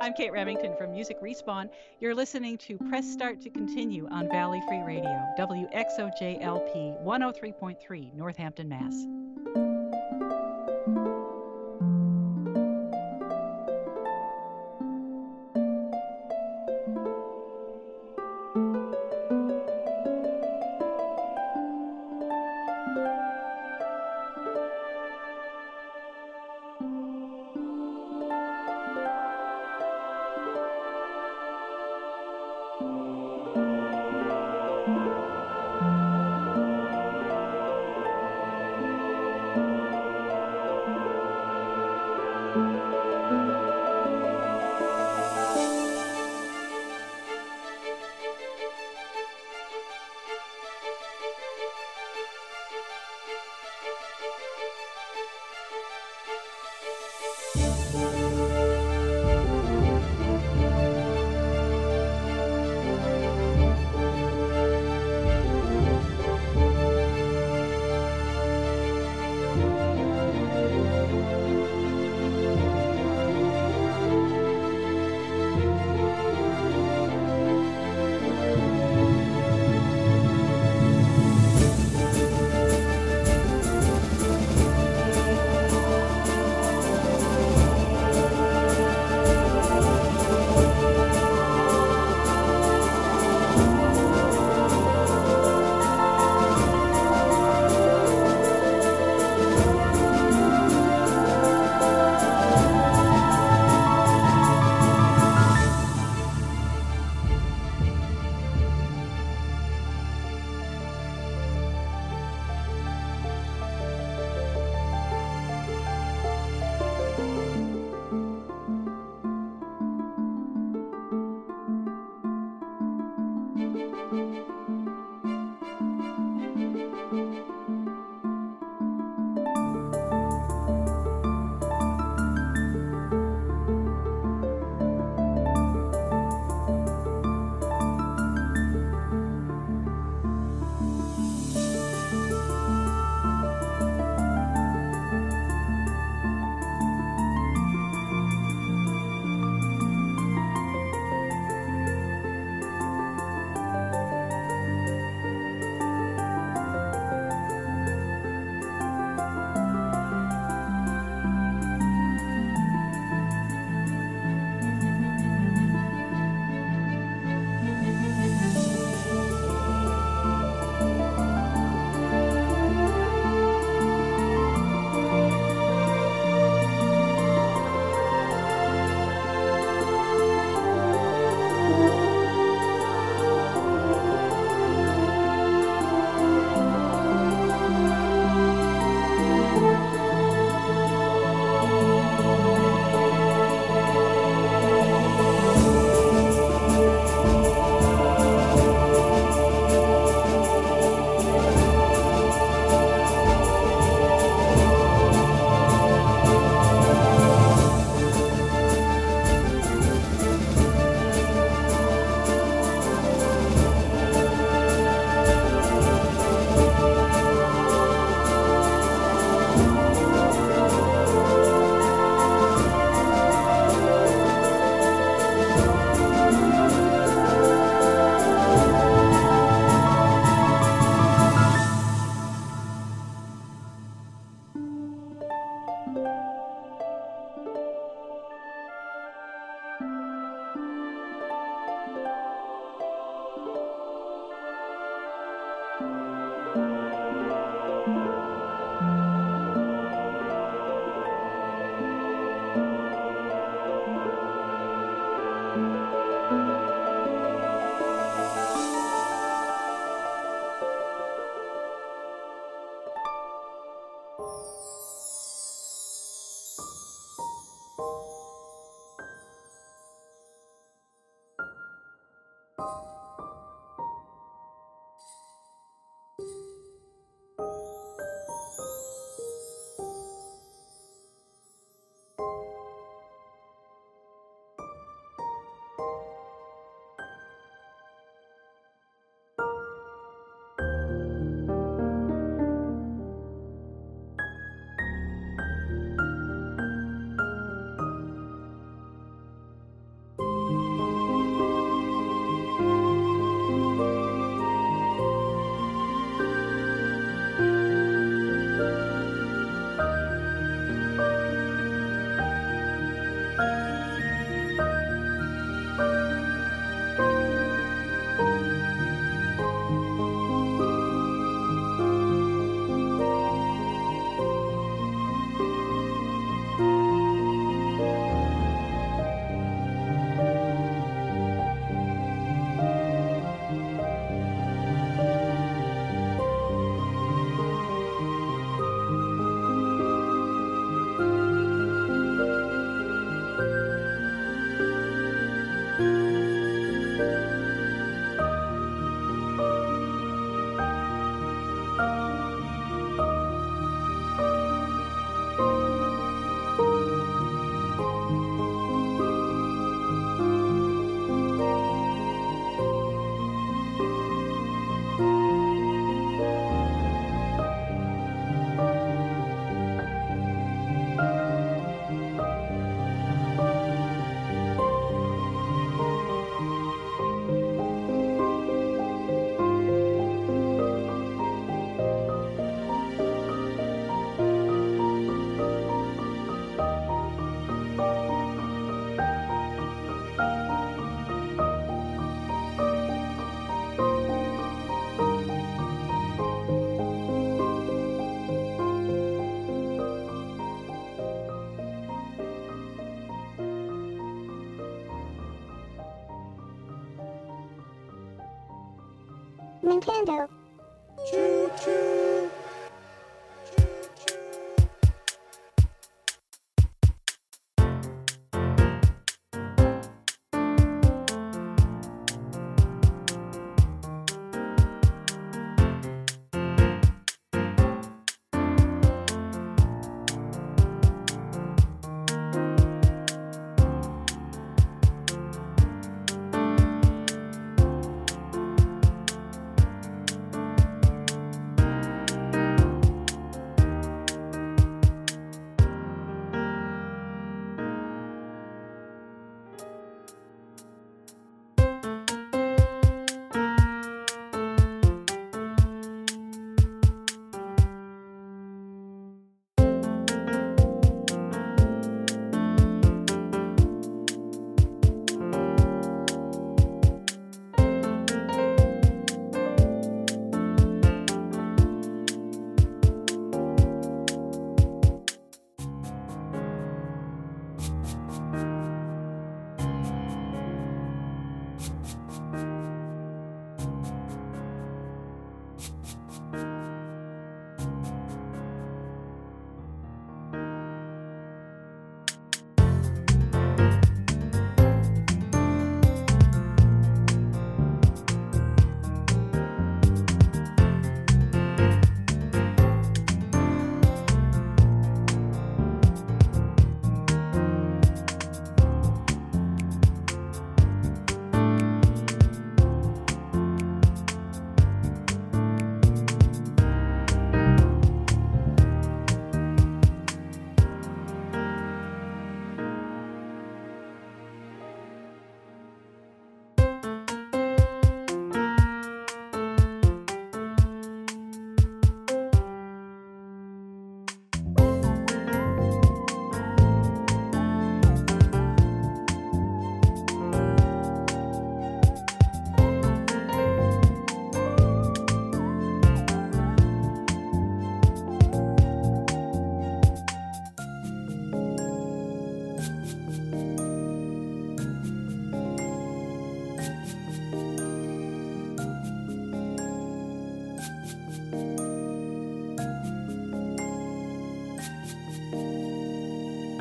I'm Kate Remington from Music Respawn. You're listening to Press Start to Continue on Valley Free Radio, WXOJLP 103.3, Northampton, Mass.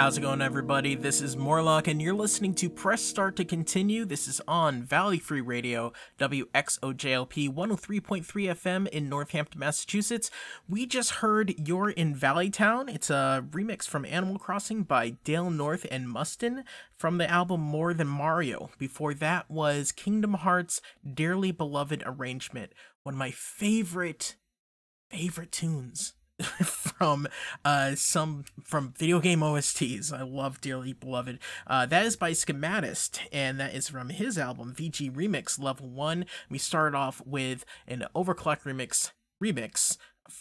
How's it going, everybody? This is Morlock, and you're listening to Press Start to Continue. This is on Valley Free Radio, WXOJLP 103.3 FM in Northampton, Massachusetts. We just heard You're in Valleytown. It's a remix from Animal Crossing by Dale North and Mustin from the album More Than Mario. Before that was Kingdom Hearts' Dearly Beloved Arrangement, one of my favorite, favorite tunes from uh some from video game OSTs. I love Dearly Beloved. Uh that is by Schematist and that is from his album VG Remix Level 1. We start off with an OverClocked ReMix remix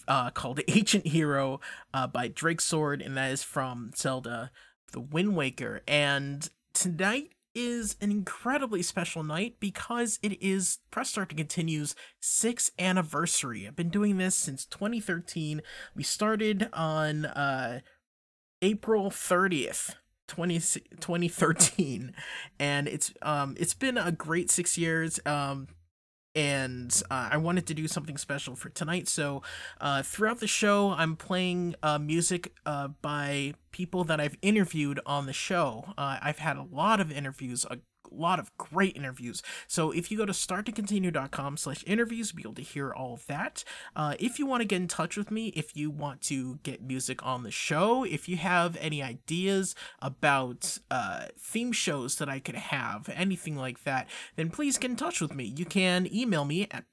uh called Ancient Hero uh by Drake Sword and that is from Zelda The Wind Waker and tonight is an incredibly special night because it is Press Start to Continue's sixth anniversary. I've been doing this since 2013. We started on uh, April 30th. 20, 2013 and it's um it's been a great six years um and uh, I wanted to do something special for tonight. So, uh, throughout the show, I'm playing uh, music uh, by people that I've interviewed on the show. Uh, I've had a lot of interviews, a lot of great interviews. So if you go to starttocontinue.com slash interviews, you'll be able to hear all of that. Uh, if you want to get in touch with me, if you want to get music on the show, if you have any ideas about uh, theme shows that I could have, anything like that, then please get in touch with me. You can email me at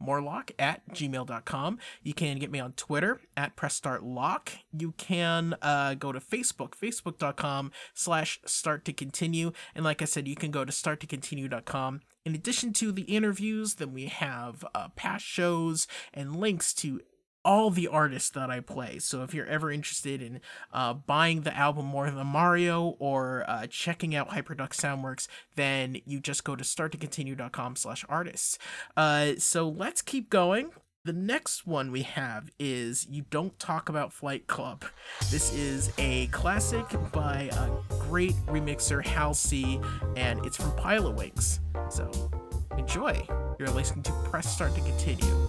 pressstartmorlock at gmail.com. You can get me on Twitter at pressstartlock. You can uh, go to Facebook, facebook.com slash start to continue. And like I said, you can go to starttocontinue.com. In addition to the interviews, then we have uh, past shows and links to all the artists that I play. So if you're ever interested in uh, buying the album More Than Mario or uh, checking out Hyperduck Soundworks, then you just go to starttocontinue.com slash artists. Uh, so let's keep going. The next one we have is You Don't Talk About Flight Club. This is a classic by a great remixer, Hal C, and it's from Pilotwings. So enjoy. You're listening to Press Start to Continue.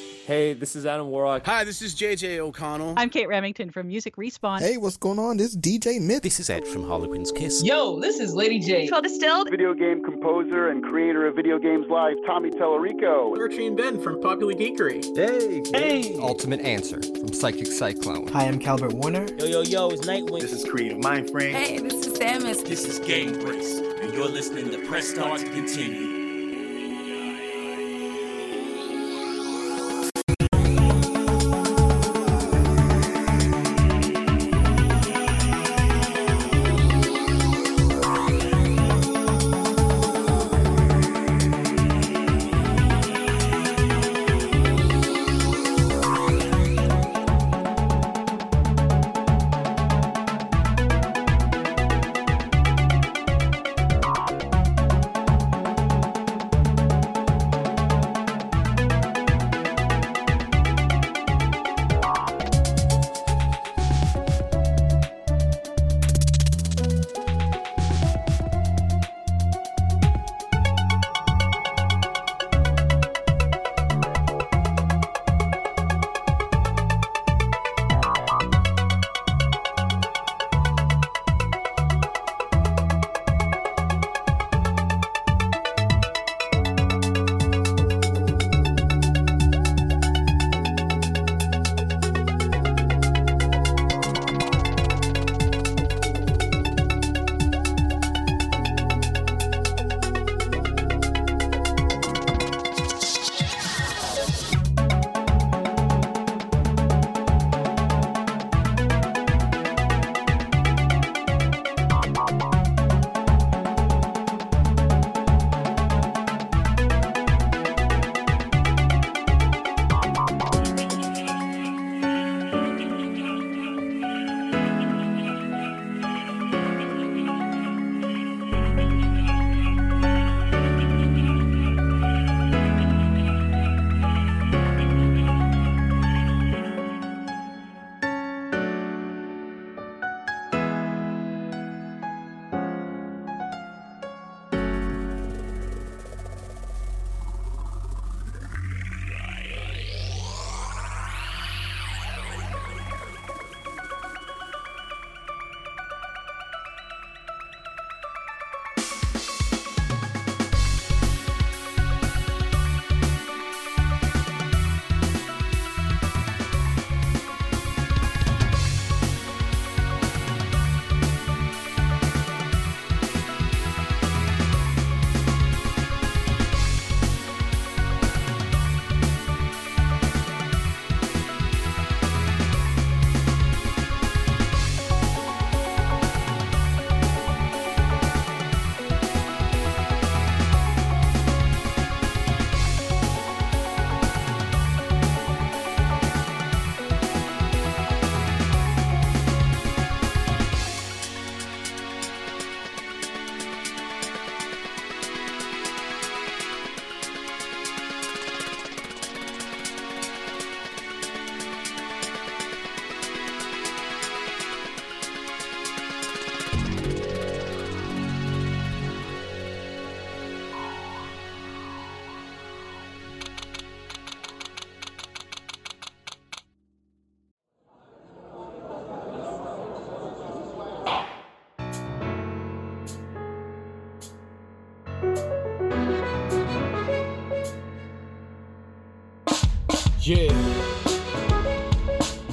Hey, this is Adam Warrock. Hi, this is JJ O'Connell. I'm Kate Remington from Music Respawn. Hey, what's going on? This is DJ Myth. This is Ed from Harlequin's Kiss. Yo, this is Lady J. Well Distilled. Video game composer and creator of Video Games Live, Tommy Tallarico. Archie Ben from Popular Geekery. Hey. Hey. Ultimate Answer from Psychic Cyclone. Hi, I'm Calvert Warner. Yo, yo, yo, it's Nightwing. This is Creative Mindframe. Hey, this is Samus. This is Game Grace, and you're listening to Press Start to Continue.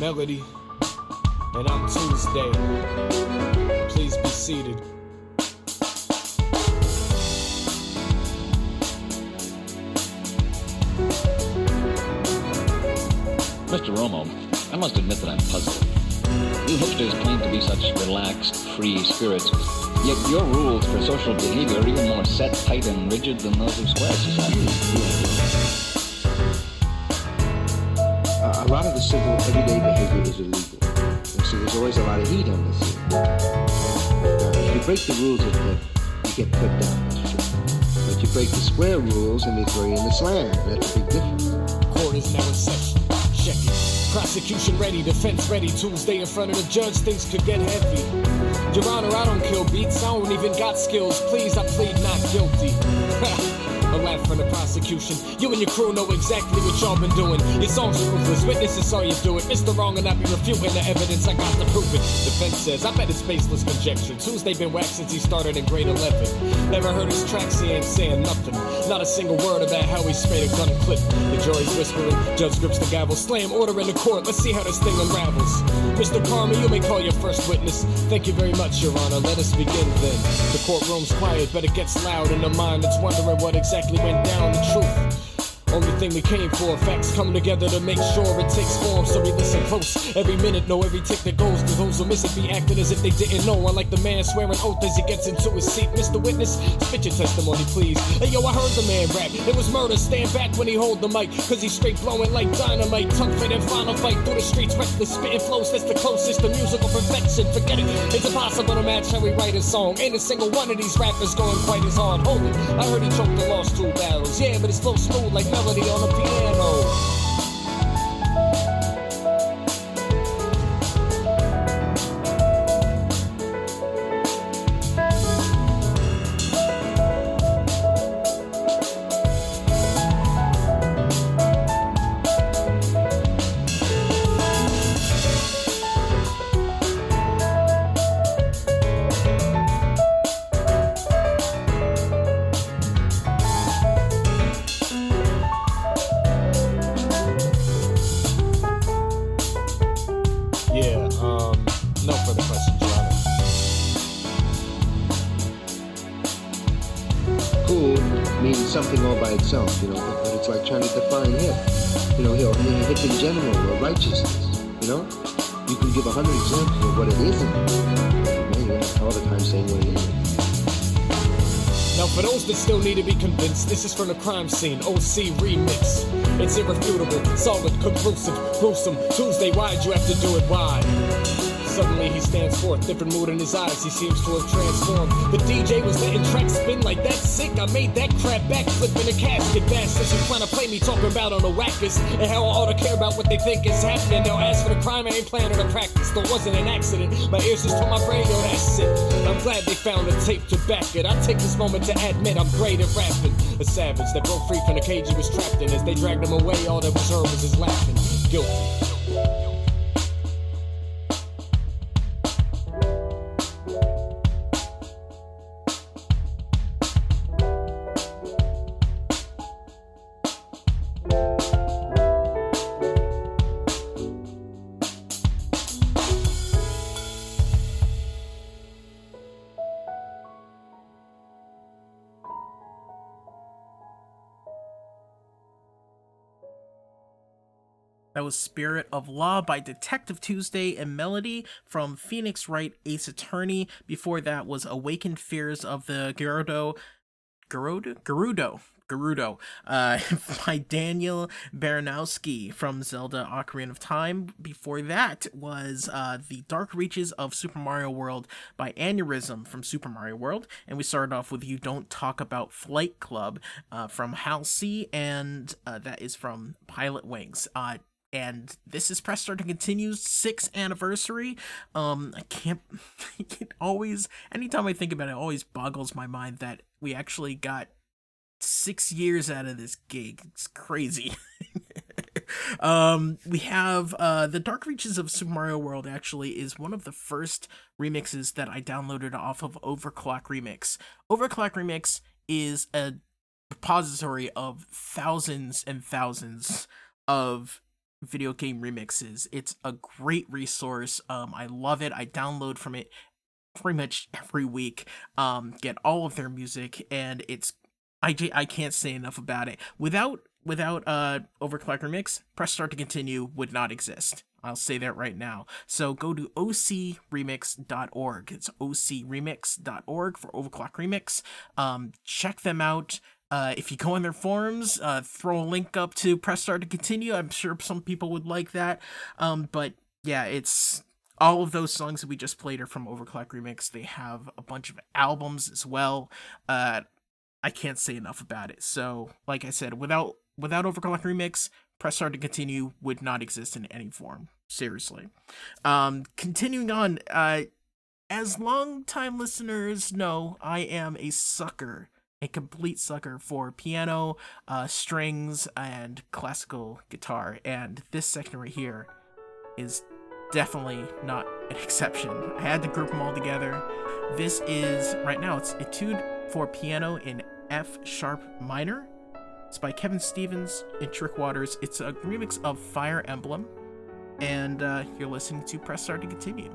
Melody. And Tuesday. Please be seated. Mr. Romo, I must admit that I'm puzzled. You hipsters claim to be such relaxed, free spirits, yet your rules for social behavior are even more set, tight, and rigid than those of square society. Civil everyday behavior is illegal. And so there's always a lot of heat on this. If you break the rules of the, you get put down. But you break the square rules and they throw you in the slam. That's a big difference. Court is now in session. Check it. Prosecution ready, defense ready. Tuesday in front of the judge, things could get heavy. Your Honor, I don't kill beats. I don't even got skills. Please, I plead not guilty. Laugh from the prosecution. You and your crew know exactly what y'all been doing. Your songs ruthless. Witnesses saw you do it. Mr. Wrong and I be refuting the evidence. I got to prove it. Defense says, I bet it's baseless conjecture. Tuesday been whacked since he started in grade 11. Never heard his tracks, he ain't saying nothing. Not a single word about how he sprayed a gun clip. The jury's whispering. Judge grips the gavel. Slam order in the court. Let's see how this thing unravels. Mr. Karma, you may call your first witness. Thank you very much, Your Honor. Let us begin then. The courtroom's quiet, but it gets loud in the mind that's wondering what exactly went down, the truth. Only thing we came for, facts come together to make sure it takes form. So we listen close every minute, know every tick that goes. Cause those who miss it be acting as if they didn't know. Unlike the man swearing oath as he gets into his seat. Mr. Witness, spit your testimony, please. Hey yo, I heard the man rap. It was murder. Stand back when he hold the mic. Cause he's straight blowing like dynamite. Tongue fit and final fight through the streets. Reckless spitting flows, that's the closest to musical perfection. Forget it, it's impossible to match how we write a song. Ain't a single one of these rappers going quite as hard. Hold it, I heard he choked and lost two battles. Yeah, but it's flow smooth like melody on the piano. Crime scene, OC remix. It's irrefutable, solid, conclusive, gruesome. Tuesday, why'd you have to do it? Why? Suddenly he stands forth, different mood in his eyes, he seems to have transformed. The DJ was letting tracks spin like that sick. I made that crap backflip in a casket. Bastards who trying to play me talking about on the whackers and how I ought to care about what they think is happening. Now, as for the crime, I ain't planning to practice. There wasn't an accident. My ears just told my brain, yo, that's it. I'm glad they found a tape to back it. I take this moment to admit I'm great at rapping. A savage that broke free from the cage he was trapped in. As they dragged him away, all that was heard was his laughing. Guilty. That was Spirit of Law by Detective Tuesday and Melody from Phoenix Wright Ace Attorney. Before that was Awakened Fears of the Gerudo. Gerudo? Gerudo. Gerudo uh, by Daniel Baranowski from Zelda Ocarina of Time. Before that was uh, The Dark Reaches of Super Mario World by Aneurysm from Super Mario World. And we started off with You Don't Talk About Flight Club uh, from Hal C, and uh, that is from Pilotwings. And this is Press Start to Continue's sixth anniversary. Um, I can't, it always, anytime I think about it, it always boggles my mind that we actually got six years out of this gig. It's crazy. um, we have uh, the Dark Reaches of Super Mario World. Actually, is one of the first remixes that I downloaded off of OverClocked ReMix. OverClocked ReMix is a repository of thousands and thousands of video game remixes. It's a great resource. Um, I love it. I download from it pretty much every week. Um, get all of their music, and it's I, I can't say enough about it. Without without uh OverClocked ReMix, Press Start to Continue would not exist. I'll say that right now. So go to ocremix.org. It's ocremix.org for OverClocked ReMix. Um, check them out. Uh, if you go on their forums, uh, throw a link up to press start to continue. I'm sure some people would like that. Um, but yeah, it's all of those songs that we just played are from OverClocked ReMix. They have a bunch of albums as well. Uh, I can't say enough about it. So, like I said, without without OverClocked ReMix, Press Start to Continue would not exist in any form. Seriously. Um, continuing on, uh, as long-time listeners know, I am a sucker, a complete sucker for piano, uh, strings, and classical guitar. And this section right here is definitely not an exception. I had to group them all together. This is, right now, it's Etude for Piano in F sharp minor. It's by Kevin Stevens and Trick Waters. It's a remix of Fire Emblem. And uh, you're listening to Press Start to continue.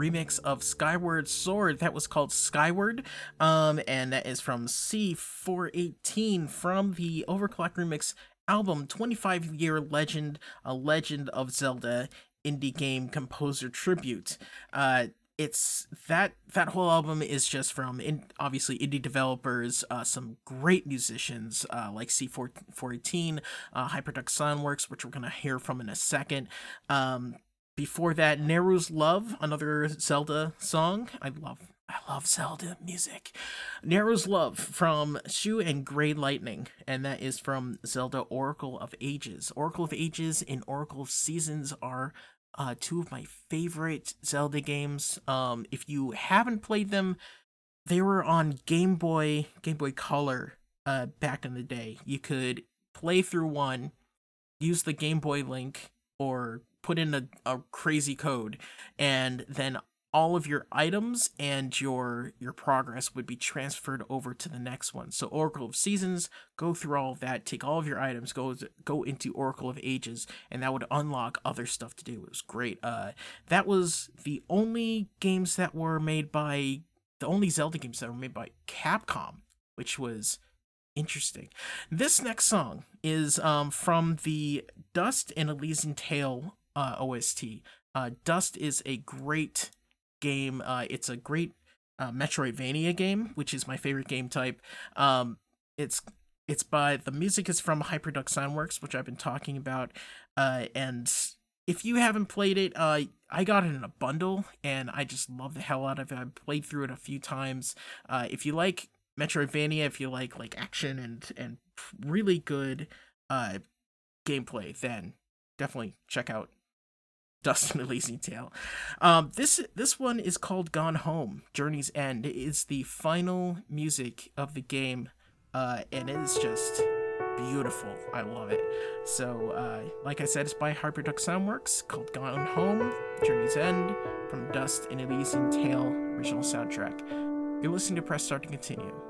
remix of Skyward Sword that was called Skyward, um, and that is from C418 from the OverClocked ReMix album 25 Year Legend, a Legend of Zelda indie game composer tribute. Uh, it's that that whole album is just from in, obviously indie developers, uh, some great musicians uh, like C418, uh, Hyperduck Soundworks, which we're gonna hear from in a second. Um, before that, Nayru's Love, another Zelda song. I love I love Zelda music. Nayru's Love from Shu and Grey Lightning, and that is from Zelda Oracle of Ages. Oracle of Ages and Oracle of Seasons are uh, two of my favorite Zelda games. Um, if you haven't played them, they were on Game Boy, Game Boy Color, uh, back in the day. You could play through one, use the Game Boy link, or put in a, a crazy code, and then all of your items and your your progress would be transferred over to the next one. So Oracle of Seasons, go through all of that, take all of your items, go go into Oracle of Ages, and that would unlock other stuff to do. It was great. Uh, that was the only games that were made by the only Zelda games that were made by Capcom, which was interesting. This next song is um, from the Dust: An Elysian Tail uh, OST. Uh, Dust is a great game. Uh, it's a great uh, Metroidvania game, which is my favorite game type. Um, it's it's by the music is from Hyperduck Soundworks, which I've been talking about. Uh, and if you haven't played it, uh, I got it in a bundle, and I just love the hell out of it. I played through it a few times. Uh, if you like Metroidvania, if you like like action and and really good uh gameplay, then definitely check out Dust: An Elysian Tail. Um, this this one is called Gone Home. Journey's End is the final music of the game, uh, and it is just beautiful. I love it. So, uh, like I said, it's by Hyperduck Soundworks called Gone Home. Journey's End from Dust: An Elysian Tail original soundtrack. You're listening to Press Start to continue.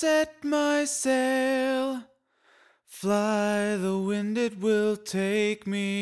set my sail. Fly the wind, it will take me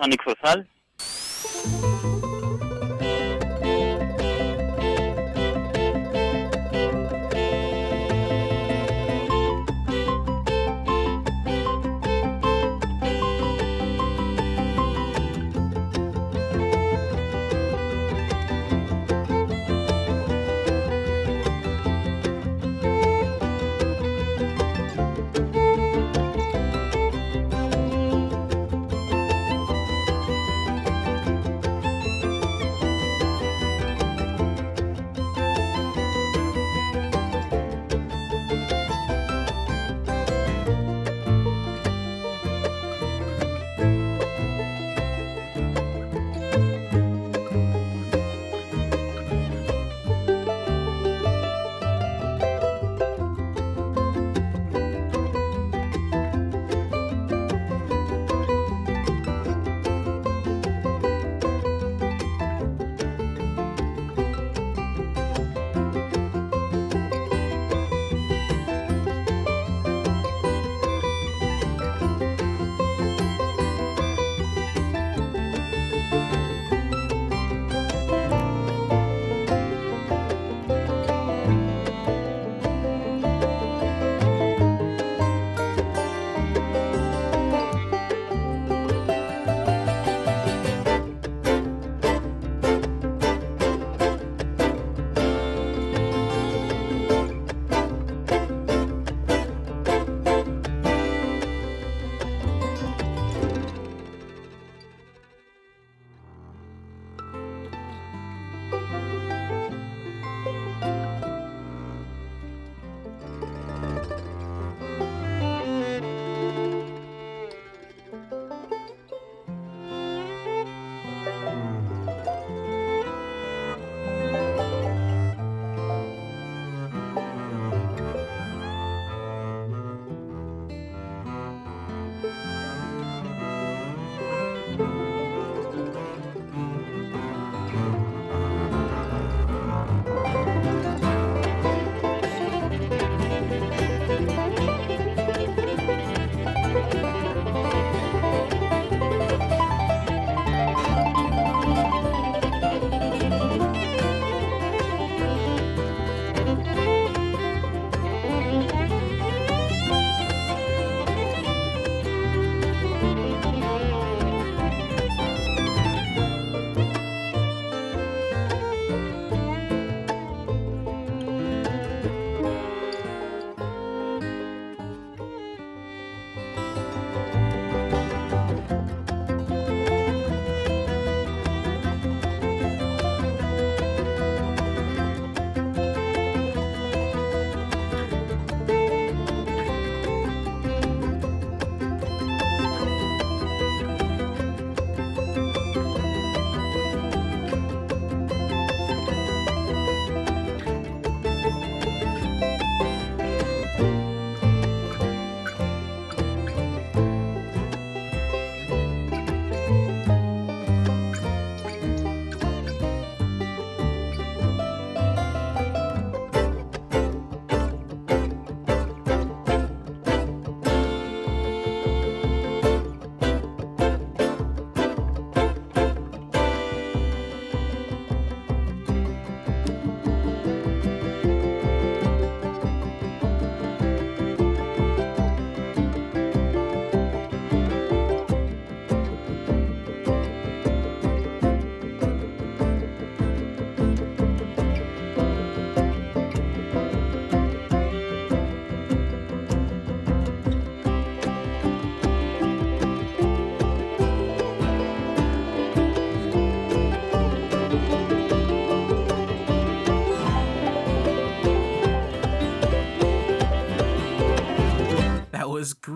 syndicaux sales.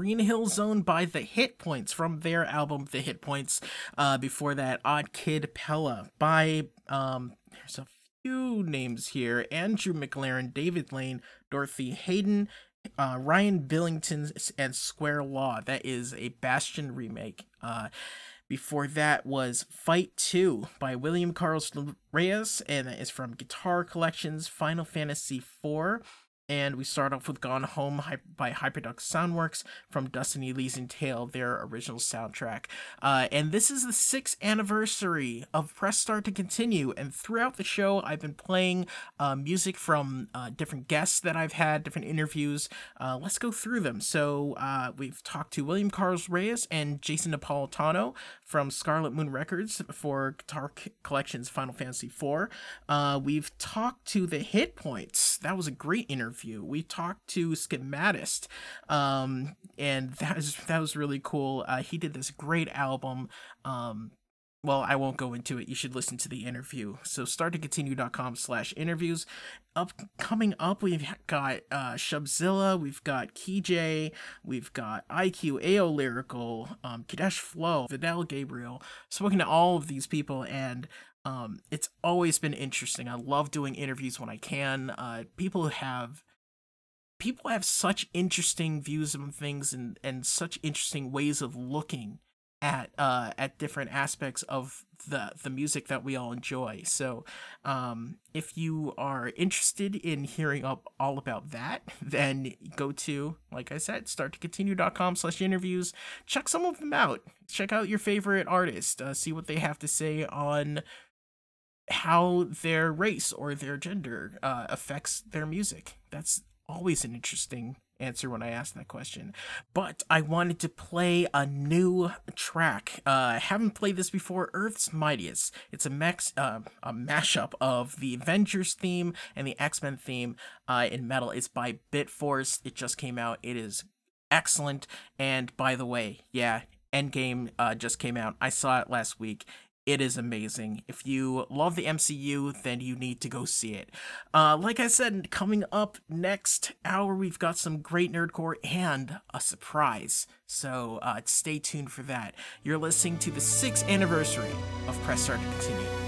Green Hill Zone by The Hit Points from their album The Hit Points. Uh, before that, Odd Kid Pella by um, there's a few names here: Andrew McLaren, David Lane, Dorothy Hayden, uh, Ryan Billington, and Square Law. That is a Bastion remake. Uh, before that was Fight 2 by William Carlos Reyes, and that is from Guitar Collections Final Fantasy IV. And we start off with Gone Home by Hyperduck Soundworks from Dust: An Elysian Tail, their original soundtrack. Uh, and this is the sixth anniversary of Press Start to Continue. And throughout the show, I've been playing uh, music from uh, different guests that I've had, different interviews. Uh, let's go through them. So uh, we've talked to William Carlos Reyes and Jason Napolitano from Scarlet Moon Records for Guitar Collections Final Fantasy IV. Uh, we've talked to the Hit Points. That was a great interview interview. We talked to Schematist, um, and that was that was really cool. Uh, he did this great album. Um, well, I won't go into it. You should listen to the interview. So starttocontinue.com slash interviews. Up coming up, we've got uh Shubzilla, we've got KJ, we've got IQ, AO Lyrical, um, Kadesh Flow, Vidal Gabriel. Spoken to all of these people and um, it's always been interesting. I love doing interviews when I can. Uh, people have people have such interesting views on things and and such interesting ways of looking at uh at different aspects of the the music that we all enjoy. So, um, if you are interested in hearing up all about that, then go to like I said, starttocontinue.com slash interviews. Check some of them out. Check out your favorite artist. Uh, see what they have to say on how their race or their gender uh, affects their music. That's always an interesting answer when I ask that question. But I wanted to play a new track. Uh, I haven't played this before. Earth's Mightiest. It's a max, uh, a mashup of the Avengers theme and the X Men theme uh, in metal. It's by Bitforce. It just came out. It is excellent. And by the way, yeah, Endgame uh, just came out. I saw it last week. It is amazing. If you love the MCU, then you need to go see it. Uh, like I said, coming up next hour, we've got some great nerdcore and a surprise. So uh, stay tuned for that. You're listening to the sixth anniversary of Press Start to Continue.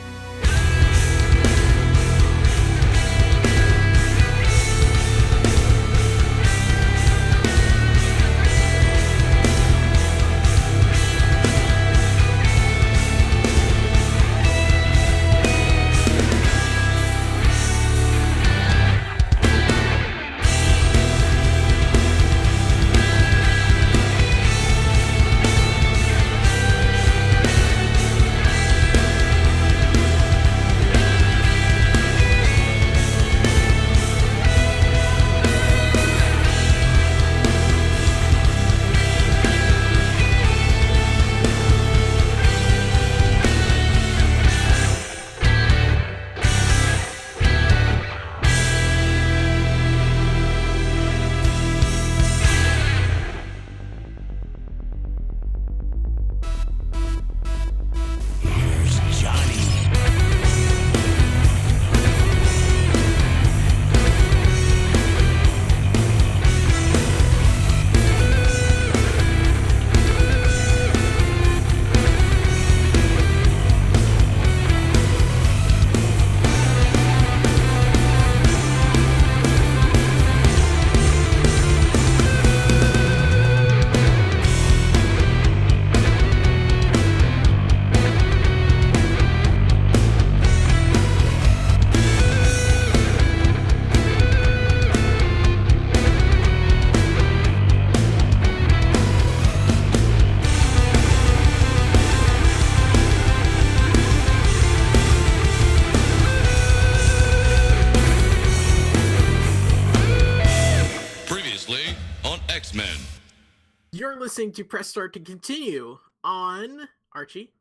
Listening to Press Start to continue on Archie.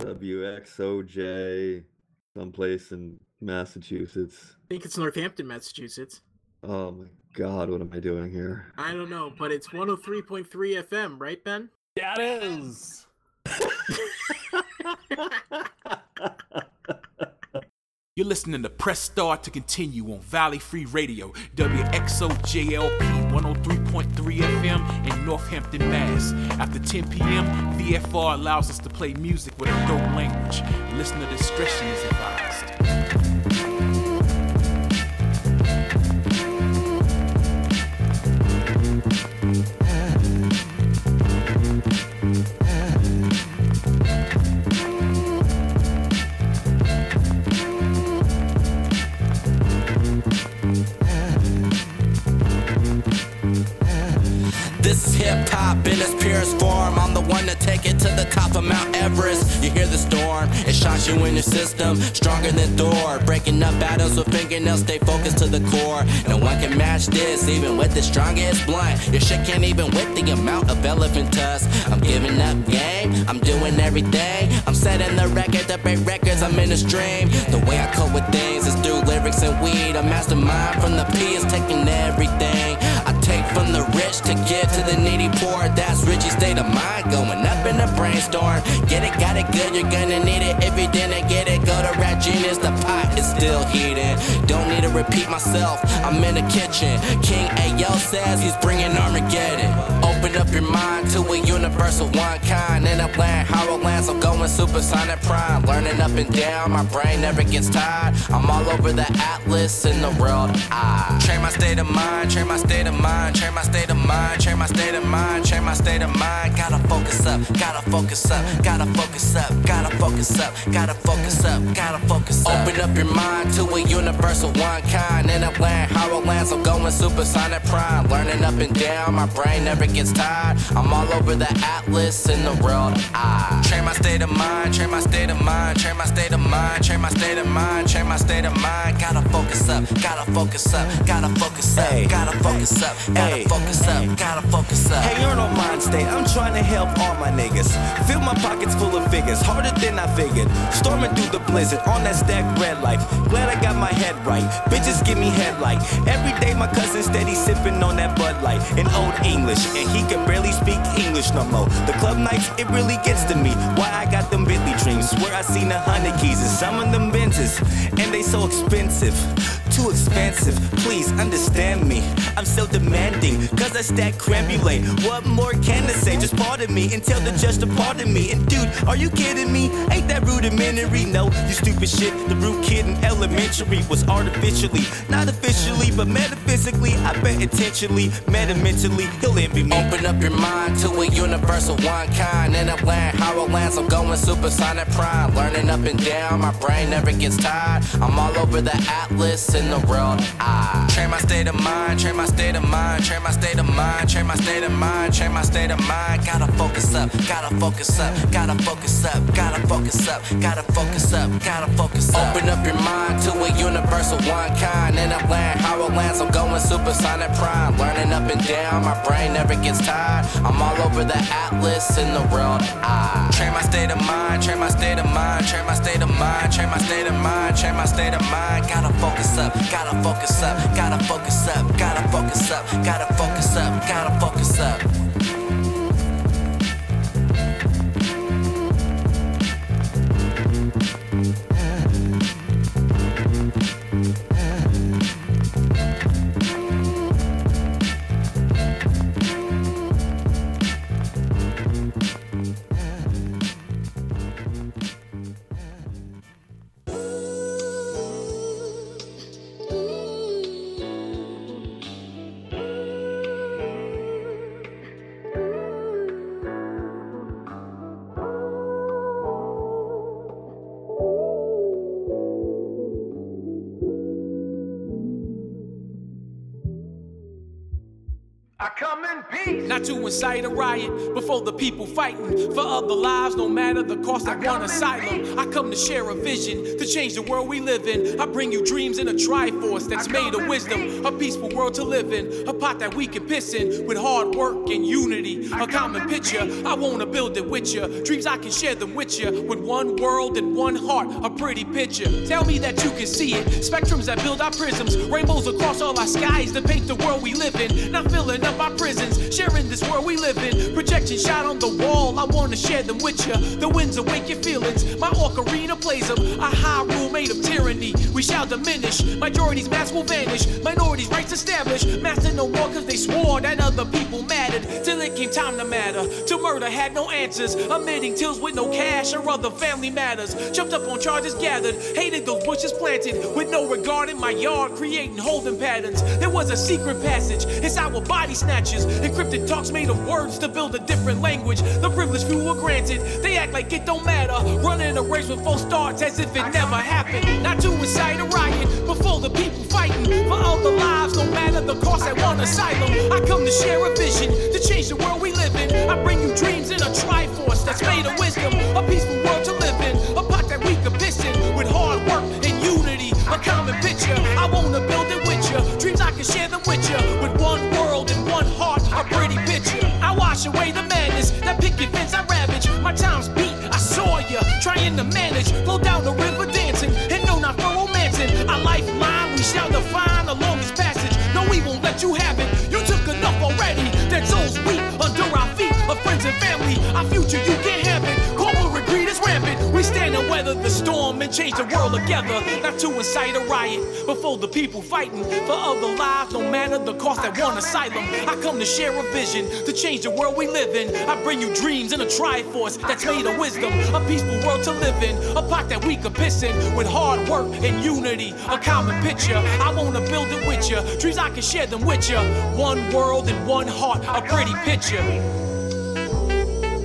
WXOJ, someplace in Massachusetts. I think it's Northampton, Massachusetts. Oh my god, what am I doing here? I don't know, but it's 103.3 FM, right, Ben? Yeah, it is. You're listening to Press Start to continue on Valley Free Radio, WXOJLP 103.3 FM in Northampton, Mass. After 10 p.m., VFR allows us to play music with adult language. Listener discretion is advised. This is hip hop in its purest form. I'm the one to take it to the top of Mount Everest. You hear the storm, it shocks you in your system. Stronger than Thor, breaking up battles with fingernails. Stay focused to the core. No one can match this, even with the strongest blunt. Your shit can't even with the amount of elephant tusk. I'm giving up game, I'm doing everything. I'm setting the record to break records. I'm in a stream. The way I cope with things is through lyrics and weed. A mastermind from the P is taking everything. Rich to give to the needy poor. That's Richie's state of mind. Going up in the brainstorm. Get it, got it good. You're gonna need it. If you didn't get it, go to Rap Genius. The pot is still heating. Don't need to repeat myself. I'm in the kitchen. King Ayo says he's bringing Armageddon. Oh, Open up your mind to a universal one kind. In a land, how it lands. I'm going supersonic prime. Learning up and down. My brain never gets tired. I'm all over the atlas in the world. I train my state of mind. Train my state of mind. Train my state of mind. Train my state of mind. Train my state of mind. Gotta focus up. Gotta focus up. Gotta focus up. Gotta focus up. Gotta focus up. Gotta focus up. Open up your mind to a universal one kind. In a land, how it lands. I'm going supersonic prime. Learning up and down. My brain never gets tired. I'm all over the atlas in the world. I train my state of mind. Train my state of mind. Train my state of mind. Train my state of mind. Train my state of mind. Gotta focus up. Gotta focus up. Gotta focus up. Gotta focus up. Gotta focus up. Gotta focus up. Hey, you're on mind state. I'm trying to help all my niggas. Fill my pockets full of figures, harder than I figured. Storming through the blizzard on that stack red life. Glad I got my head right. Bitches give me headlight. Every day my cousin steady sipping on that Bud Light in old English, and he can barely speak English no more. The club nights, it really gets to me. Why I got them Bentley dreams? Swear I seen a hundred keys and some of them Benzes, and they so expensive. Too expensive, please understand me. I'm so demanding, cause I stack creme brulee. What more can I say? Just pardon me and tell the judge to pardon me. And dude, are you kidding me? Ain't that rudimentary? No, you stupid shit. The rude kid in elementary was artificially, not officially, but metaphysically. I bet intentionally, meta mentally, he'll envy me. Open up your mind to a universal one kind. In a land, it lands, I'm going supersonic prime. Learning up and down, my brain never gets tired. I'm all over the atlas in the world. I train my state of mind, train my state of mind, train my state of mind, train my state of mind, train my state of mind. Gotta focus up, gotta focus up, gotta focus up, gotta focus up, gotta focus up, gotta focus up. Open up your mind to a universal one kind. In a land, how it lands, I'm going supersonic prime. Learning up and down, my brain never gets tired. I'm all over the atlas in the world. I train my state of mind, train my state of mind, train my state of mind, train my state of mind, train my state of mind. Gotta focus up, gotta focus up, gotta focus up, gotta focus up, gotta focus up, gotta focus up. To incite a riot before the people fighting for other lives, no matter the cost of one asylum. I come to share a vision to change the world we live in. I bring you dreams in a triforce that's made of wisdom, a peaceful world to live in, a pot that we can piss in with hard work and unity. A common picture, I wanna build it with you. Dreams I can share them with you with one world and one heart, a pretty picture. Tell me that you can see it. Spectrums that build our prisms, rainbows across all our skies to paint the world we live in. Not filling up our prisons, sharing this world we live in. Project Scratching shot on the wall, I wanna share them with ya. The winds awake your feelings. My ocarina plays them. A high rule made of tyranny. We shall diminish. Majority's mass will vanish. Minorities' rights established. Master no more cause they swore that other people mattered. Till it came time to matter. To murder had no answers. Omitting tills with no cash or other family matters. Jumped up on charges gathered. Hated those bushes planted. With no regard in my yard, creating holding patterns. There was a secret passage. It's our body snatchers. Encrypted talks made of words to build a different language. The privileged few were granted. They act like it don't matter. Running a race with false starts as if it never happened. Not to incite a riot before the people fighting for all the lives, no matter the cost. I want asylum. I come to share a vision to change the world we live in. I bring you dreams in a triforce that's made of wisdom. A peaceful world to live in. A pot that we can piss in with hard work and unity. A common picture. I wanna build it with you. Dreams I can share them with you. With one wash away the madness. That picket fence I ravage. My time's beat. I saw you trying to manage. Flow down the river dancing. And no, not for romancing. A lifeline we shall define the longest passage. No, we won't let you have it. You took enough already. That souls weep under our feet. Of friends and family. Our future you stand and weather the storm and change the world together. Not to incite a riot before the people fighting for other lives, no matter the cost that want asylum. I come to share a vision to change the world we live in. I bring you dreams in a triforce that's made of wisdom. A peaceful world to live in. A pot that we can piss in with hard work and unity. A common picture. I wanna build it with you. Dreams I can share them with you. One world and one heart. A pretty picture.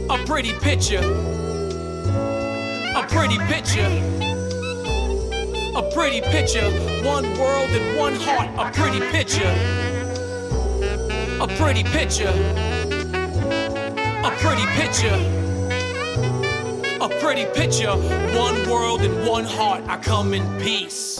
A pretty picture. A pretty picture. A pretty picture. One world and one heart. A pretty picture. A pretty picture. A pretty picture. A pretty picture. One world and one heart. I come in peace.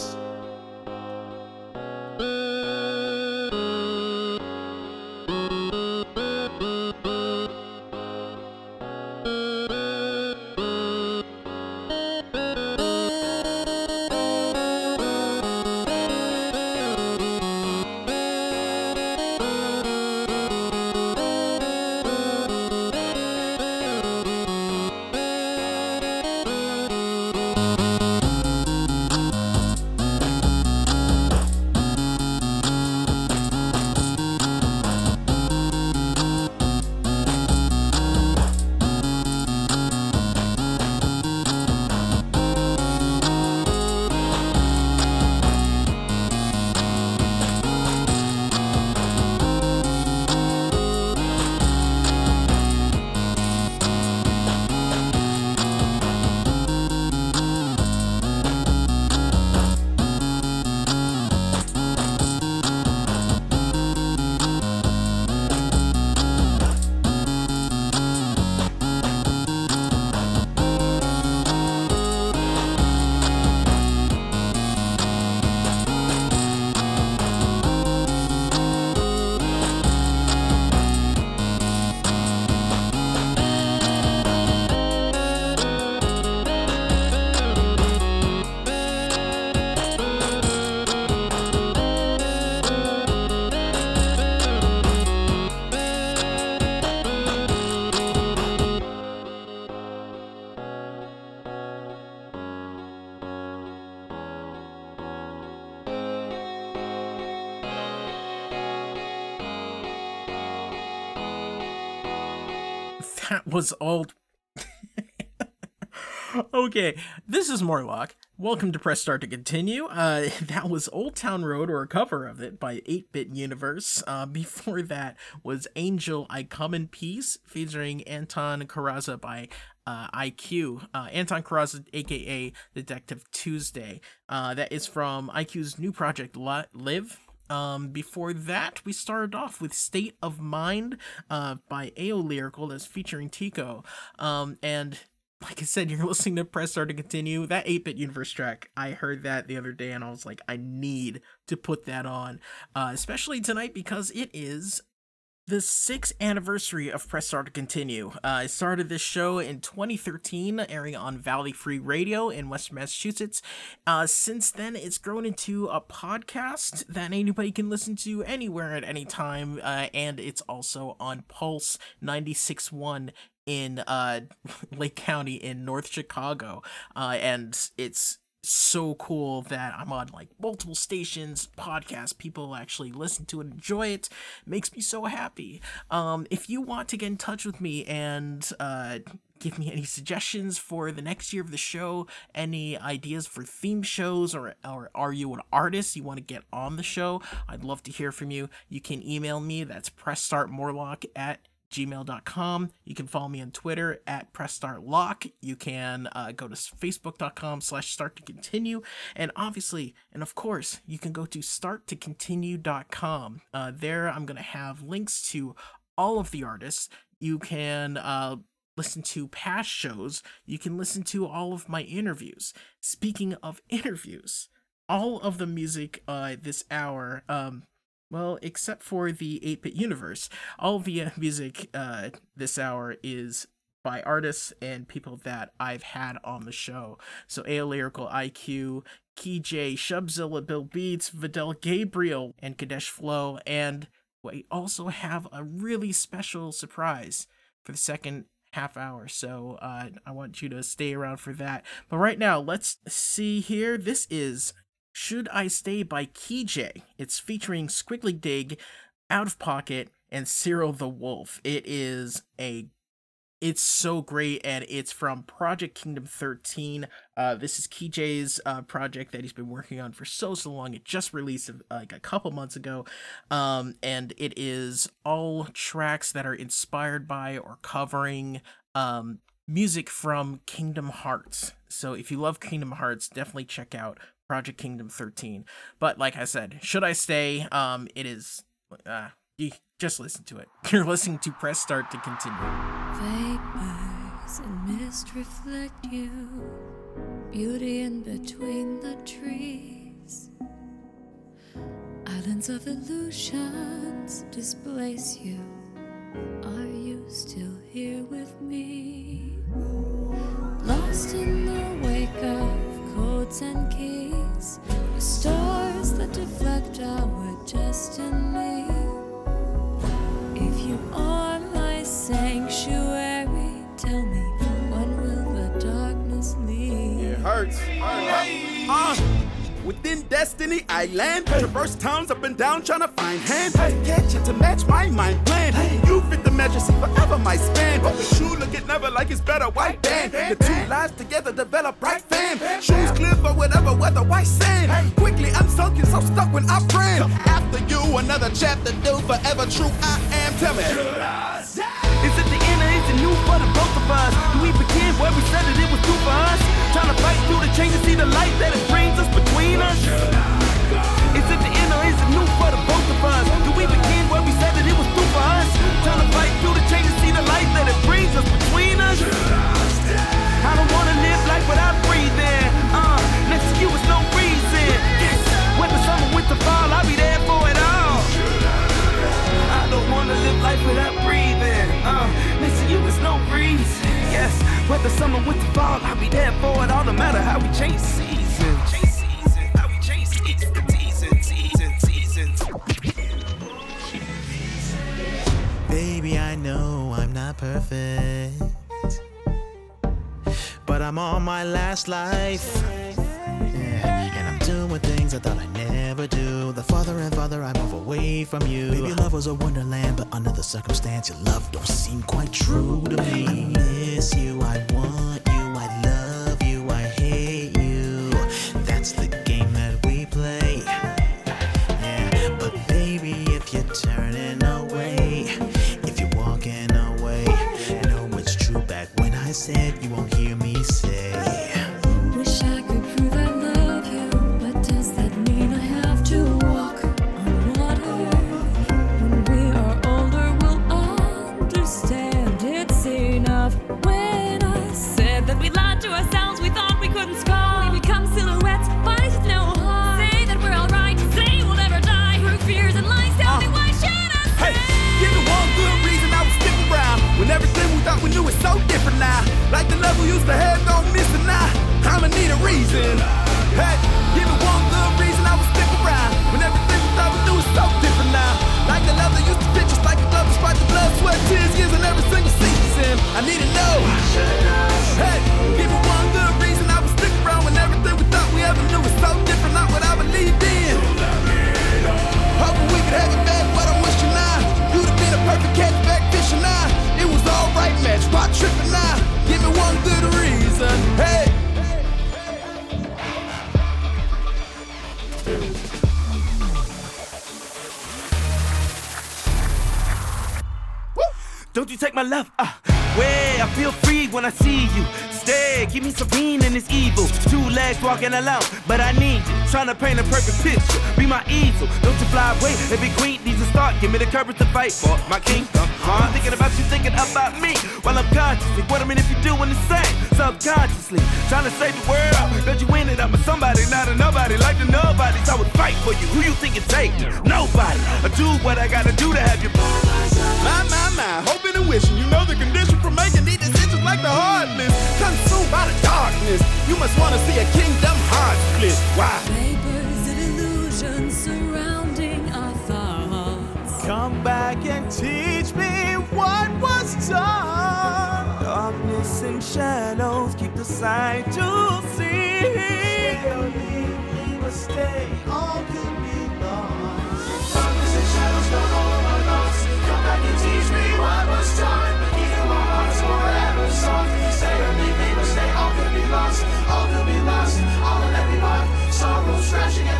Was old. okay, this is Morlock. Welcome to Press Start to Continue. Uh, that was Old Town Road, or a cover of it, by 8 Bit Universe. Uh, before that was Angel I Come in Peace, featuring Anton Karaza by uh, IQ. Uh, Anton Karaza, aka Detective Tuesday. Uh, that is from IQ's new project, Live. Um, before that, we started off with State of Mind uh, by AO Lyrical that's featuring Tico. Um, and like I said, you're listening to Press Start to Continue. That 8 bit universe track, I heard that the other day and I was like, I need to put that on, uh, especially tonight because it is the sixth anniversary of Press Start to Continue. Uh, I started this show in 2013, airing on Valley Free Radio in Western Massachusetts. Uh, since then, it's grown into a podcast that anybody can listen to anywhere at any time, uh, and it's also on Pulse 96.1 in uh, Lake County in North Chicago, uh, and it's so cool that I'm on like multiple stations, podcasts, people actually listen to it, enjoy it. Makes me so happy. Um, if you want to get in touch with me and uh, give me any suggestions for the next year of the show, any ideas for theme shows, or, or are you an artist you want to get on the show? I'd love to hear from you. You can email me. That's pressstartmorlock at gmail.com. You can follow me on Twitter at PressStartLock. You can uh, go to Facebook.com slash start to continue. And obviously, and of course, you can go to starttocontinue.com. Uh, there, I'm going to have links to all of the artists. You can uh, listen to past shows. You can listen to all of my interviews. Speaking of interviews, all of the music uh, this hour, um, well, except for the 8 bit universe, all the music uh, this hour is by artists and people that I've had on the show. So, A Lyrical IQ, Key J, Shubzilla, Bill Beats, Vidal Gabriel, and Kadesh Flow. And we also have a really special surprise for the second half hour. So, uh, I want you to stay around for that. But right now, let's see here. This is should I Stay by KeyJ. It's featuring Squiggly Dig, Out of Pocket, and Cyril the Wolf. It is a it's so great and it's from project kingdom 13 uh, this is KeyJ's uh, project that he's been working on for so so long it just released uh, like a couple months ago um, and it is all tracks that are inspired by or covering um, music from kingdom hearts so if you love kingdom hearts definitely check out Project Kingdom 13. But like I said, should I stay? Um, it is. Uh, you just listen to it. You're listening to Press Start to continue. Vapors and mist reflect you, beauty in between the trees. Islands of illusions displace you. Are you still here with me? Lost in the wake of codes and keys, the stars that deflect our destiny. If you are my sanctuary, tell me when will the darkness leave? It hurts. Uh, within Destiny Island, traverse towns up and down trying to find hand. Catch it to match my mind plan. You fit the see forever my span. But with you look it never like it's better white band. The two lives together develop right fam. Shoes clear for whatever weather, white sand. Quickly I'm sunken, so stuck when I ran. After you, another chapter do forever true. I am. Tell me. Is it the end or is it new for the both of us? Do we begin where we said that it was true for us? Trying to fight through the change and see the light that it brings us between us? Is it the end or is it new for the both of us? Do we begin Trying to fight through the change and see the light that it brings us between us? I don't wanna live life without breathing. Uh, next to you is no reason. Yes, whether summer, winter, fall, I'll be there for it all. I don't wanna live life without breathing. Uh, next to you is no reason. Yes, whether summer, winter, fall, I'll be there for it all. No matter how we. Change seasons, know I'm not perfect, but I'm on my last life. Yeah, and I'm doing things I thought I'd never do. The farther and farther I move away from you. Maybe love was a wonderland, but under the circumstance, your love don't seem quite true to me. I miss you, I want Need to know. Hey, give me one good reason I would stick around when everything we thought we ever knew was so different, not what I believed in. Hoping we could have it back, but I'm wishing I you'd have been a perfect catchback, fishing. I it was alright match, why tripping? I give me one good reason. Hey. Don't you take my love? Uh. I feel free when I see you. Stay, keep me serene in this evil. Two legs walking alone, but I need you. Trying to paint a perfect picture. Be my easel. Don't you fly away. Every queen needs a start. Give me the courage to fight for my kingdom. I'm thinking about you, thinking about me. While I'm consciously, what I mean if you're doing the same. Subconsciously, trying to save the world. Bet you win it, I'm a somebody, not a nobody. Like the nobodies, I would fight for you. Who you think it take? Nobody. I do what I gotta do to have you. My, my, my, hoping wishing. You know the condition for making these decisions like the hardness. Consumed by the darkness. You must want to see a kingdom heart split. Why? Vapors of illusion surrounding our thoughts. Come back and teach me what was done. Darkness and shadows keep the sight to see. Stay, must stay, all could be teach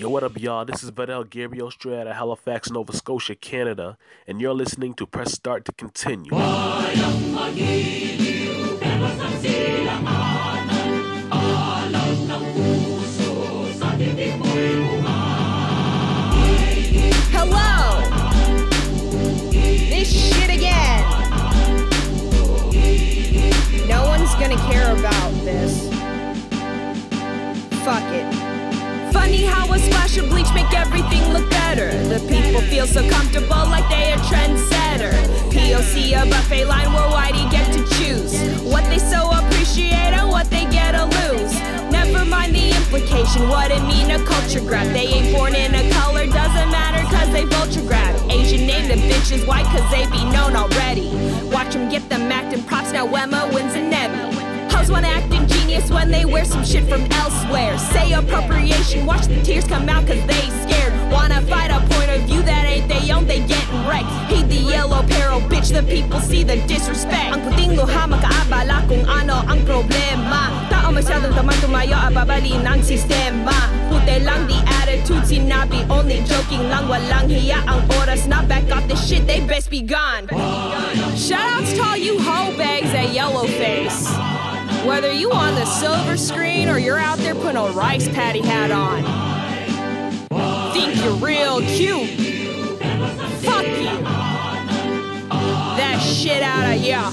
Yo, what up, y'all? This is Vidal Gabriel straight out of Halifax, Nova Scotia, Canada, and you're listening to Press Start to Continue. Hello! This shit again! No one's gonna care about this. Fuck it. Funny how a splash of bleach make everything look better. The people feel so comfortable like they a trendsetter. POC a buffet line where whitey get to choose what they so appreciate and what they get to lose. Never mind the implication, what it mean a culture grab. They ain't born in a color, doesn't matter cause they vulture grab. Asian name them bitches white cause they be known already. Watch them get them acting props, now Emma wins an Emmy. Hoes wanna act ingenious when they wear some shit from elsewhere. Say appropriation, watch the tears come out cause they scared. Wanna fight a point of view that ain't they own, they getting wrecked. Hate the yellow peril, bitch, the people see the disrespect. Ang puting luha makaabala kung ano ang problema. Tao masyadong tamang tumayo, ababalin ang sistema. Pute lang the attitude, sinabi only joking lang. Walang hiya ang oras not back off this shit, they best be gone. Shoutouts to all you hoe bags at Yellowface. Whether you on the silver screen or you're out there putting a rice patty hat on. Think you're real cute. Fuck you. That shit out of ya.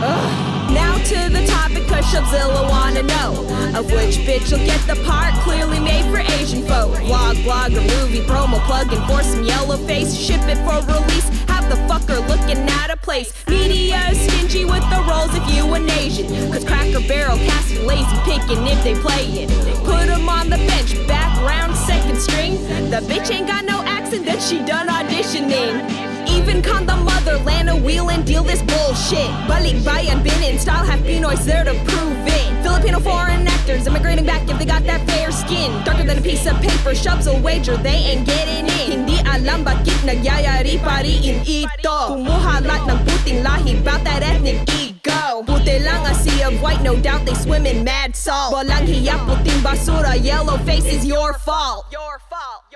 Ugh. Now to the topic, cause Shubzilla wanna know Of which bitch will get the part clearly made for Asian folk Vlog, blog, or movie promo plug and for some yellow face Ship it for release, have the fucker looking out of place. Media stingy with the roles if you an Asian. Cause Cracker Barrel cast lazy picking if they play it. Put 'em on the bench, background, second string. The bitch ain't got no accent that she done auditioning even con the motherland a wheel and deal this bullshit. Balik bayan bin in style, have Pinoy's there to prove it. Filipino foreign actors immigrating back if they got that fair skin. Darker than a piece of paper, shoves a wager, they ain't getting in. Hindi alam bakit nagyayari pa rin ito. Kumuhalat ng puting lahi, bout that ethnic ego. Puti lang a sea of white, no doubt they swim in mad salt. Walang hiya, puting basura, yellow face is your fault. Your fault,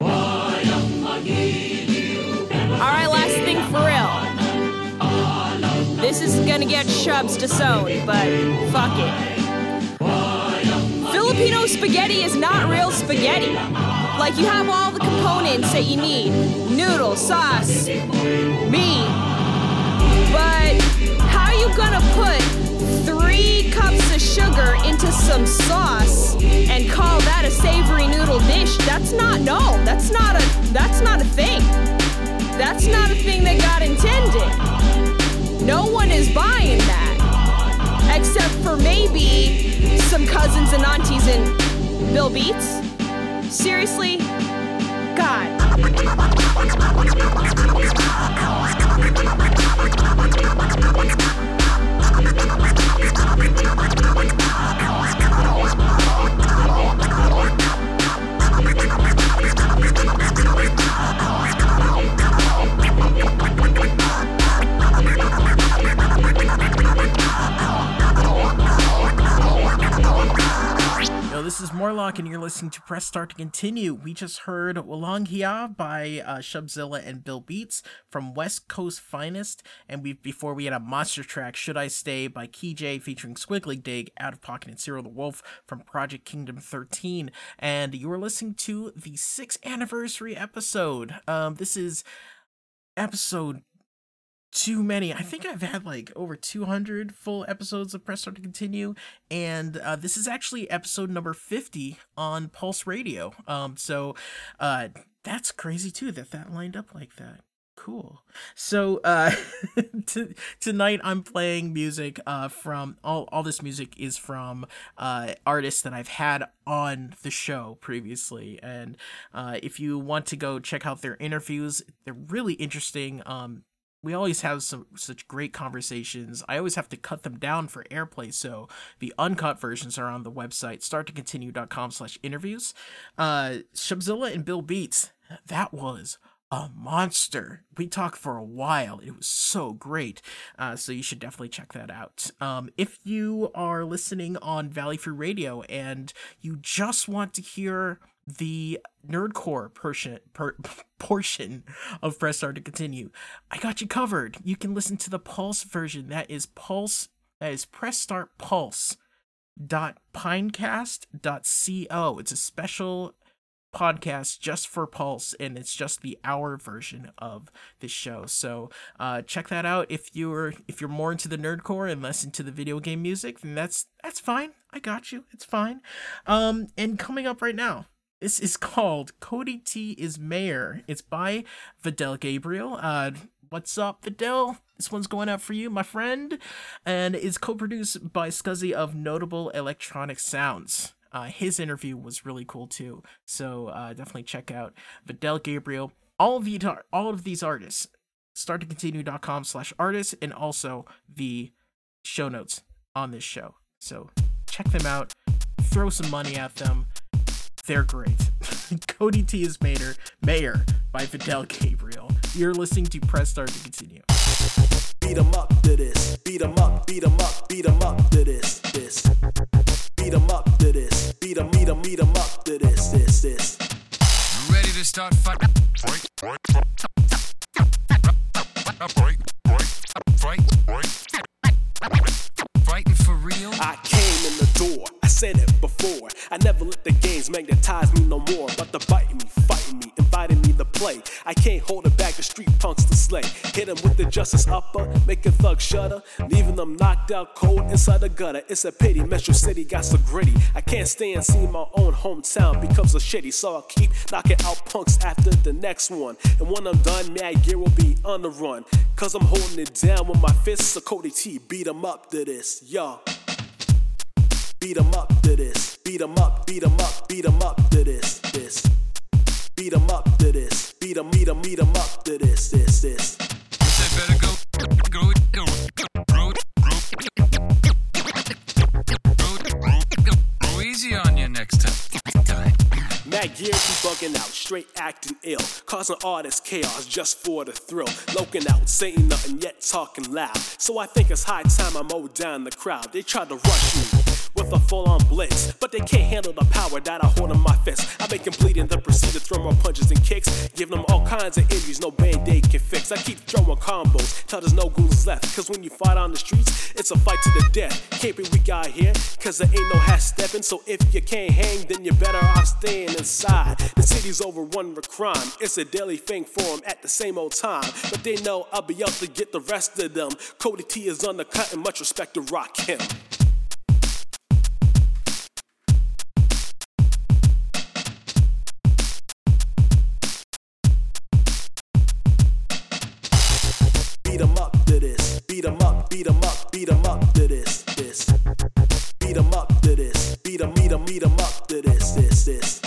fault. Alright, last thing for real. This is gonna get Shubs disowned, but fuck it. Filipino spaghetti is not real spaghetti. Like, you have all the components that you need noodle, sauce, meat. But you gonna put three cups of sugar into some sauce and call that a savory noodle dish? That's not, no, that's not a, that's not a thing. That's not a thing that got intended. No one is buying that. Except for maybe some cousins and aunties in Bill Beats. Seriously? God. This is Morlock, and you're listening to Press Start to Continue. We just heard Walang Hiya by uh, Shubzilla and Bill Beats from West Coast Finest, and we before we had a monster track, Should I Stay by Key J featuring Squiggly Dig, Out of Pocket, and Cyril the Wolf from Project Kingdom 13. And you are listening to the sixth anniversary episode. Um, this is episode too many. I think I've had like over 200 full episodes of Press Start to Continue, and uh, this is actually episode number 50 on Pulse Radio. Um, so uh, that's crazy too that that lined up like that. Cool. So uh, t- tonight I'm playing music uh, from all all this music is from uh, artists that I've had on the show previously, and uh, if you want to go check out their interviews, they're really interesting. Um, we always have some such great conversations. I always have to cut them down for airplay, so the uncut versions are on the website starttocontinue.com slash interviews. Uh Shubzilla and Bill Beats, that was a monster. We talked for a while. It was so great. Uh, so you should definitely check that out. Um, if you are listening on Valley Free Radio and you just want to hear the nerdcore portion per, portion of Press Start to Continue, I got you covered. You can listen to the Pulse version. That is Pulse. That is Press Start Pulse dot pinecast dot co. It's a special podcast just for Pulse, and it's just the hour version of the show. So uh, check that out if you're if you're more into the nerdcore and less into the video game music, then that's that's fine. I got you. It's fine. Um, and coming up right now. This is called Cody T is Mayor. It's by Vidal Gabriel. Uh, what's up, Vidal? This one's going out for you, my friend, and is co-produced by Scuzzy of Notable Electronic Sounds. Uh, his interview was really cool too, so uh, definitely check out Vidal Gabriel. All of the all of these artists, starttocontinue.com slash artists, and also the show notes on this show. So check them out, throw some money at them. They're great. Cody T is Mayor, Mayor by Vidal Gabriel. You're listening to Press Start to Continue. Beat 'em up to this. Beat 'em up, beat 'em up, beat 'em up to this. This. Beat 'em up to this. Beat 'em, beat 'em, beat 'em up to this. This, this. Ready to start fight? Fight, fight, fight, fight, fighting for real? I came in the door. I said it before. I never let the games magnetize me no more. But they're biting me, fighting me, inviting me to play. I can't hold it back. The street punks to slay. Hit 'em with the justice upper, make a thug shudder, leaving them knocked out cold inside the gutter. It's a pity Metro City got so gritty. I can't stand seeing my own hometown becomes a shitty. So I'll keep knocking out punks after the next one. And when I'm done, Mad Gear will be on the run. Cause I'm holding it down with my fists. So Cody T, beat beat 'em up to this, yo. Beat 'em up to this. Beat 'em up, beat 'em up, beat 'em up to this, this. Beat 'em up to this. Beat 'em, beat 'em, beat 'em up to this, this, this. Better go, go, go, go, go easy on you next time. Mad Gear be bugging out, straight acting ill, causing all this chaos just for the thrill. Loking out, saying nothing yet talking loud. So I think it's high time I mow down the crowd. They tried to rush me with a full-on blitz, but they can't handle the power that I hold in my fist. I make them bleed and then proceed to throw more punches and kicks, giving them all kinds of injuries no band-aid can fix. I keep throwing combos till there's no goons left. Cause when you fight on the streets, it's a fight to the death. Can't be weak out here, cause there ain't no half stepping. So if you can't hang, then you're better off staying inside. The city's overrun with crime. It's a daily thing for them at the same old time. But they know I'll be out to get the rest of them. Cody T is undercut and much respect to rock him. Beat 'em up to this. Beat 'em, beat 'em, beat 'em up to this, this, this.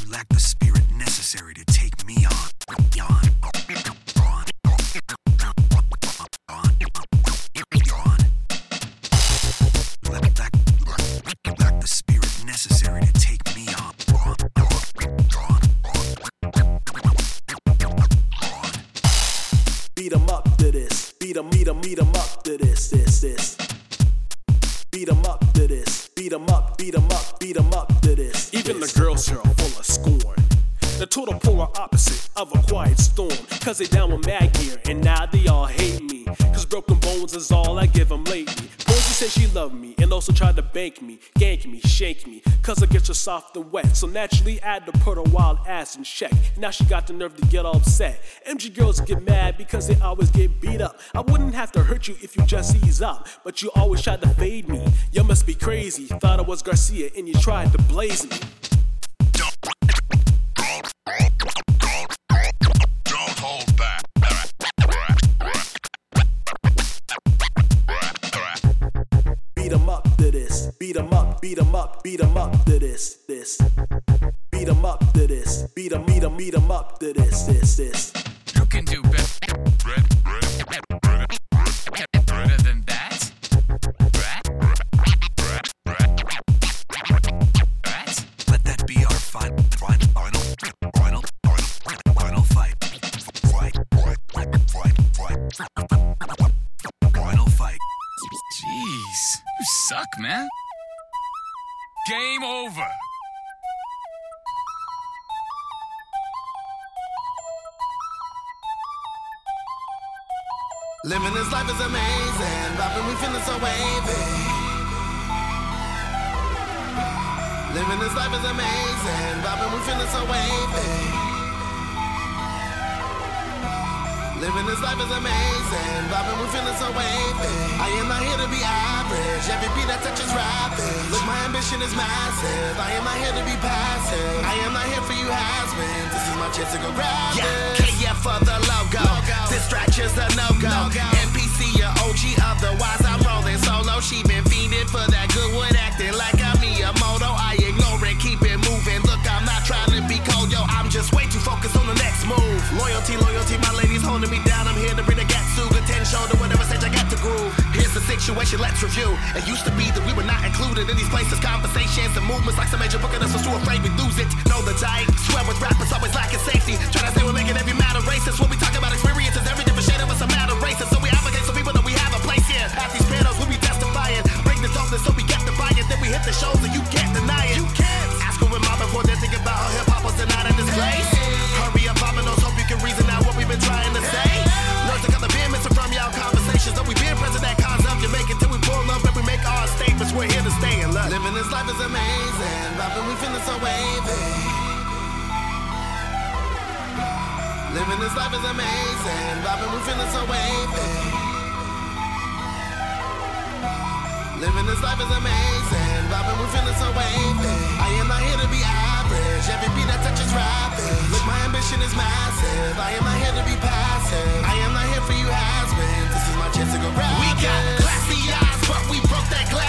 You lack the spirit necessary to take me on. On. You lack, lack, lack the spirit necessary Cause they down with mad gear and now they all hate me. Cause broken bones is all I give them lately. Posey said she loved me and also tried to bank me, gank me, shake me. Cause I get you soft and wet. So naturally I had to put her wild ass in check. Now she got the nerve to get all upset. MG girls get mad because they always get beat up. I wouldn't have to hurt you if you just ease up. But you always tried to fade me. You must be crazy. Thought I was Garcia and you tried to blaze me. Beat 'em up, beat 'em up, to this, this. Beat 'em up to this. Beat 'em, beat 'em, beat 'em up to this, this, this. You can do better. Better than that? Let that be our final, final, final, final, final, final fight. Fight, fight, fight, fight. Final fight. Jeez, you suck, man. Game over. Living this life is amazing. Rapping, we feeling so wavy. Living this life is amazing. Rapping, we feeling so wavy. Living this life is amazing. Vibing, we feeling so wavy. I am not here to be average. Every beat I touch is rapping. Look, my ambition is massive. I am not here to be passive. I am not here for you has-beens. This is my chance to go grab Yeah, this. KF for the logo. Distractions a no go. NPC your OG, otherwise I'm rolling solo. She been fiending for that good wood acting like holding me down. I'm here to bring a the Gatsuga, ten shoulder, whatever stage I got to groove. Here's the situation, let's review. It used to be that we were not included in these places, conversations and movements like some major booking us was too afraid we lose it. Know the type, swear with rappers always lacking safety. Try to say we're making every matter racist. When we talk about experiences, every different shade of us a matter racist. So we advocate so people know we have a place here. At these panels, we be testifying. Bring the dopeness so we get the buy-in. Then we hit the shows and you can't deny it. You can't. Ask her with mom before they think about how hip hop was denied in this place. We're here to stay in love. Living this life is amazing. Vibing, we feeling so wavy. Living this life is amazing. Vibing, we feeling so wavy. Living this life is amazing. Vibing, we feeling so wavy. I am not here to be average. Every beat I touch is rapping. Look, my ambition is massive. I am not here to be passive. I am not here for you has-beens. This is my chance to go grab We got it. classy eyes, but we broke that glass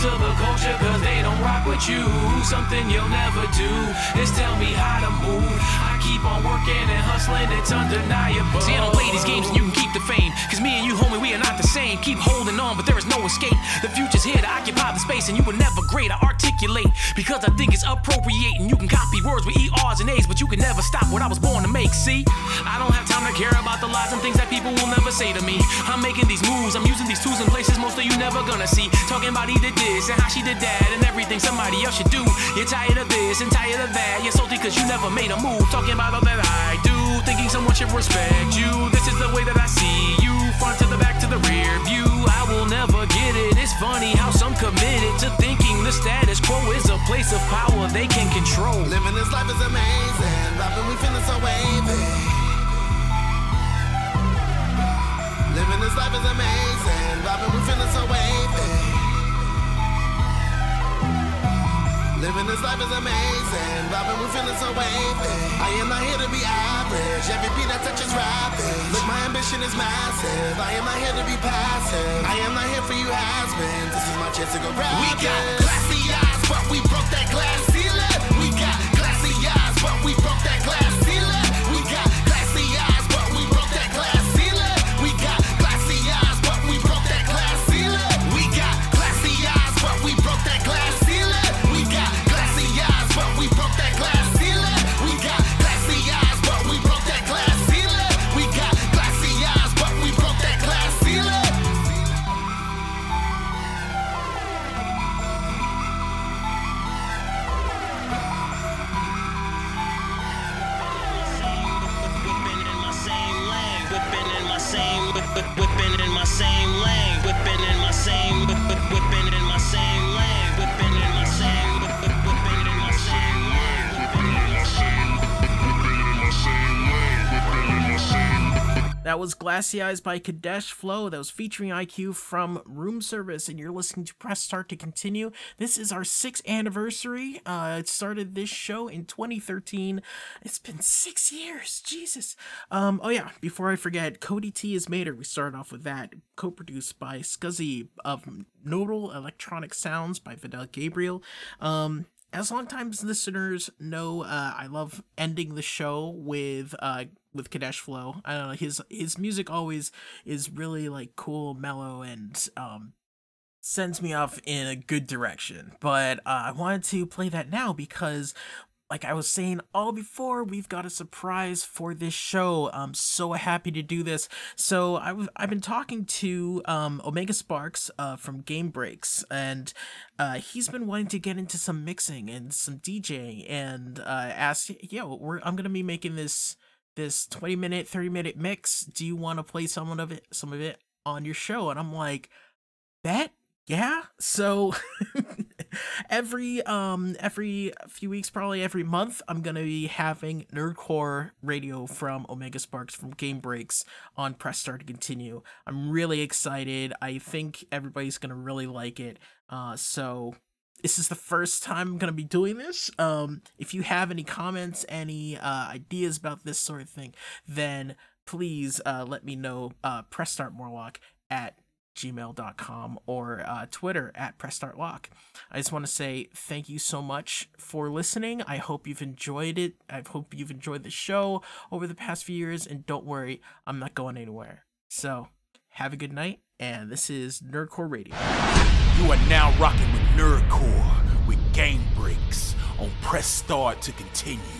to the culture cause they don't rock with you. Something you'll never do is tell me how to move keep on working and hustling, it's undeniable See, I don't play these games and you can keep the fame. Cause me and you, homie, we are not the same. Keep holding on, but there is no escape. The future's here to occupy the space, and you were never great. I articulate because I think it's appropriating. You can copy words with ERs and A's, but you can never stop what I was born to make. See, I don't have time to care about the lies and things that people will never say to me. I'm making these moves, I'm using these tools in places most of you never gonna see. Talking about he did this and how she did that and everything somebody else should do. You're tired of this and tired of that. You're salty cause you never made a move. Talking about all that I do, thinking someone should respect you. This is the way that I see you. Front to the back to the rear view. I will never get it. It's funny how some committed to thinking the status quo is a place of power they can control. Living this life is amazing. Vibing, we feeling so wavy. Living this life is amazing. Vibing, we feeling so wavy. Living this life is amazing. Vibing, we feeling so wavy. I am not here to be average. Every beat I touch is rapping. Look, my ambition is massive. I am not here to be passive. I am not here for you has-beens. This is my chance to go grab We got it. classy eyes, but we broke that glass ceiling. We got classy eyes, but we broke that glass That was Glassy Eyes by Kadesh Flow. That was featuring IQ from Room Service, and you're listening to Press Start to Continue. This is our sixth anniversary. Uh, it started this show in 2013. It's been six years. Jesus. Um, oh yeah, before I forget, Cody T is Mater. We started off with that, co-produced by Scuzzy of Nodal Electronic Sounds by Vidal Gabriel. Um, as longtime listeners know, uh, I love ending the show with uh, with Kadesh Flow. I don't know his his music always is really like cool, mellow, and um, sends me off in a good direction. But uh, I wanted to play that now because like I was saying all before, we've got a surprise for this show. I'm so happy to do this. So I've been talking to um, Omega Sparks uh, from Game Breaks, and uh, he's been wanting to get into some mixing and some DJing, and uh, asked, "Yo, we're, I'm gonna be making this this 20 minute, 30 minute mix. Do you want to play some of it, some of it on your show?" And I'm like, "Bet." Yeah. So every um every few weeks, probably every month, I'm gonna be having Nerdcore Radio from Omega Sparks from Game Breaks on Press Start to continue. I'm really excited. I think everybody's gonna really like it. Uh, so this is the first time I'm gonna be doing this. Um, if you have any comments, any uh, ideas about this sort of thing, then please uh, let me know. Uh, Press Start Morlock at gmail.com or uh, Twitter at Press Start Lock. I just want to say thank you so much for listening. I hope you've enjoyed it. I hope you've enjoyed the show over the past few years. And don't worry, I'm not going anywhere. So have a good night. And this is Nerdcore Radio. You are now rocking with Nerdcore with Game Breaks on Press Start to continue.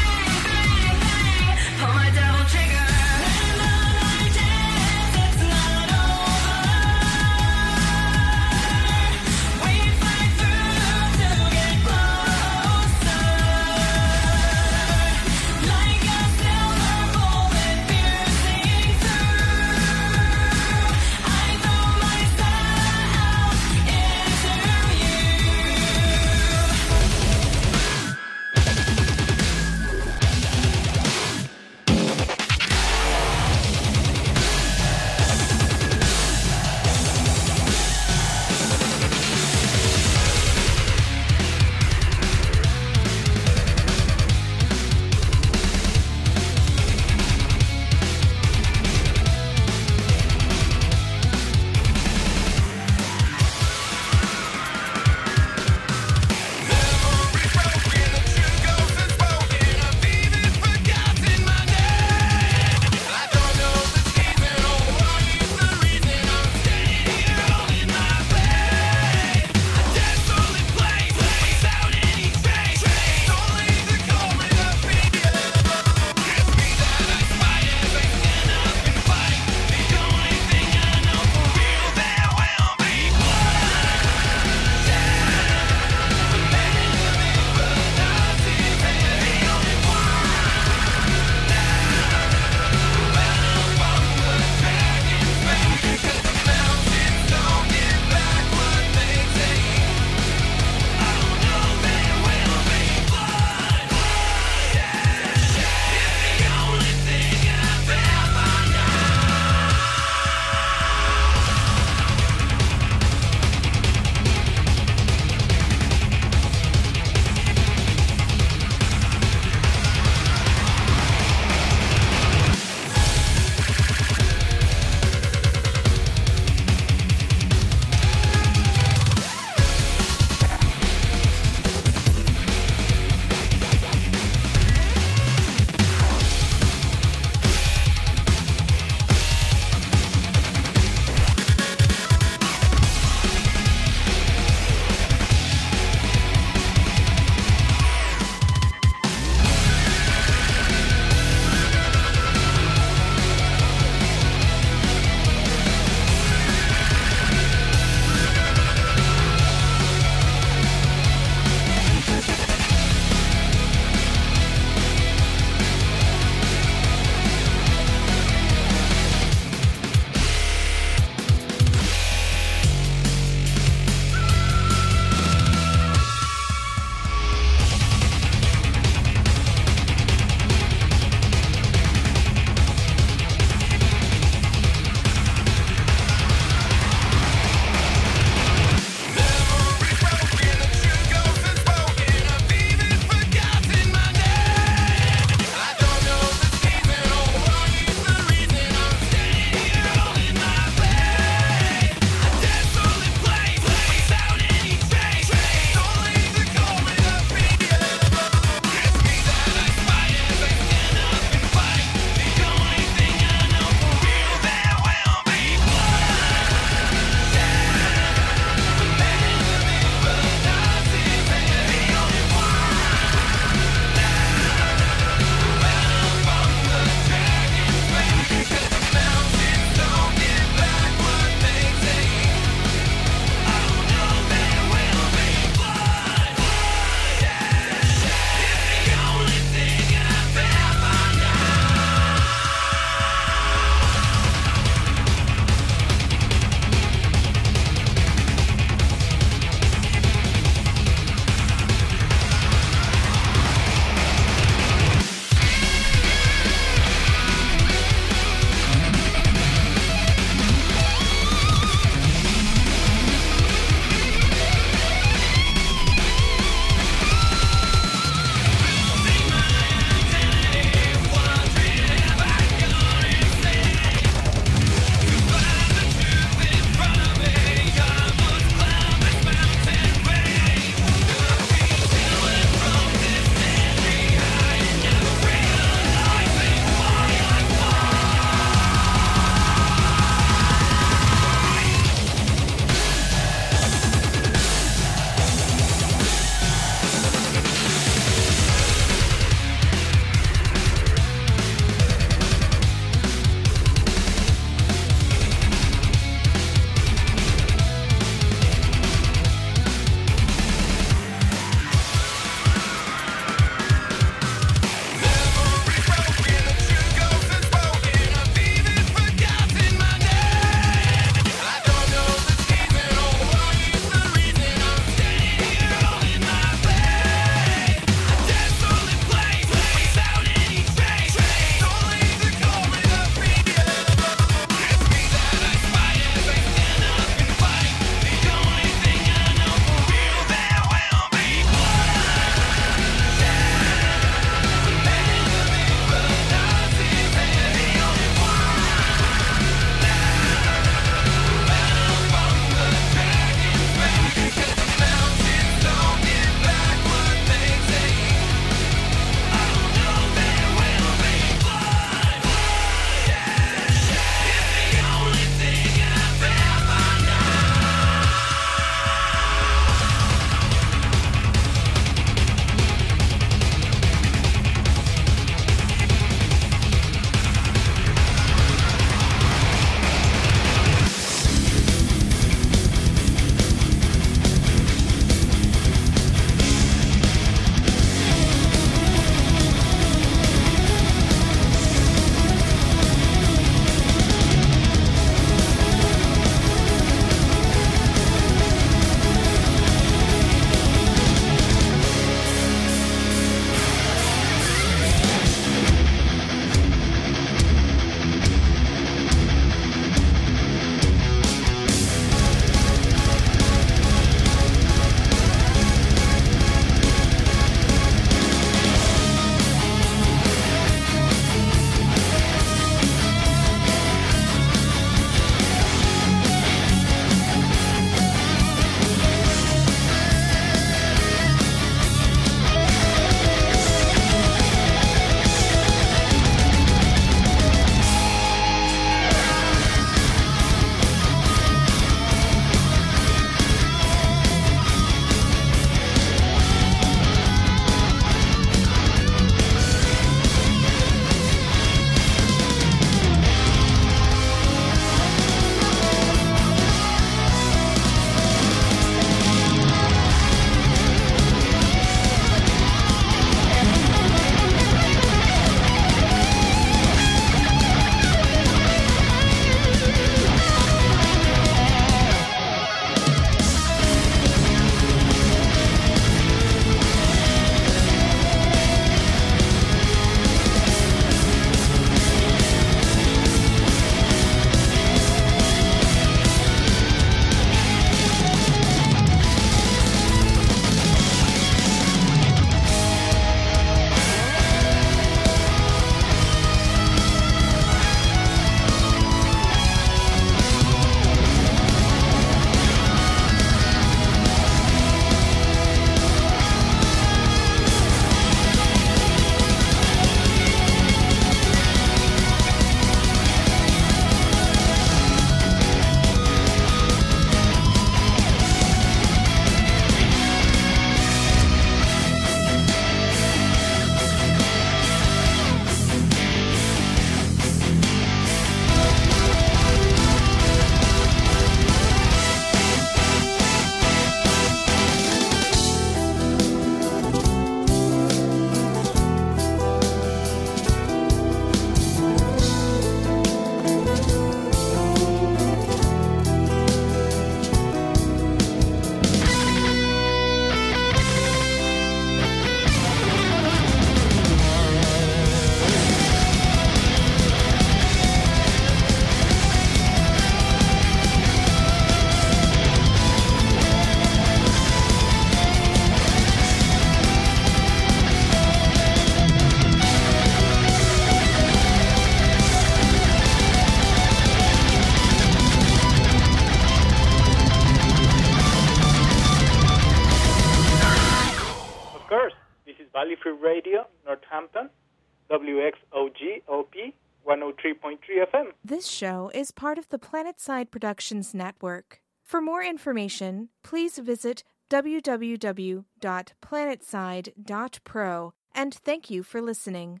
This show is part of the Planetside Productions Network. For more information, please visit www.planetside.pro and thank you for listening.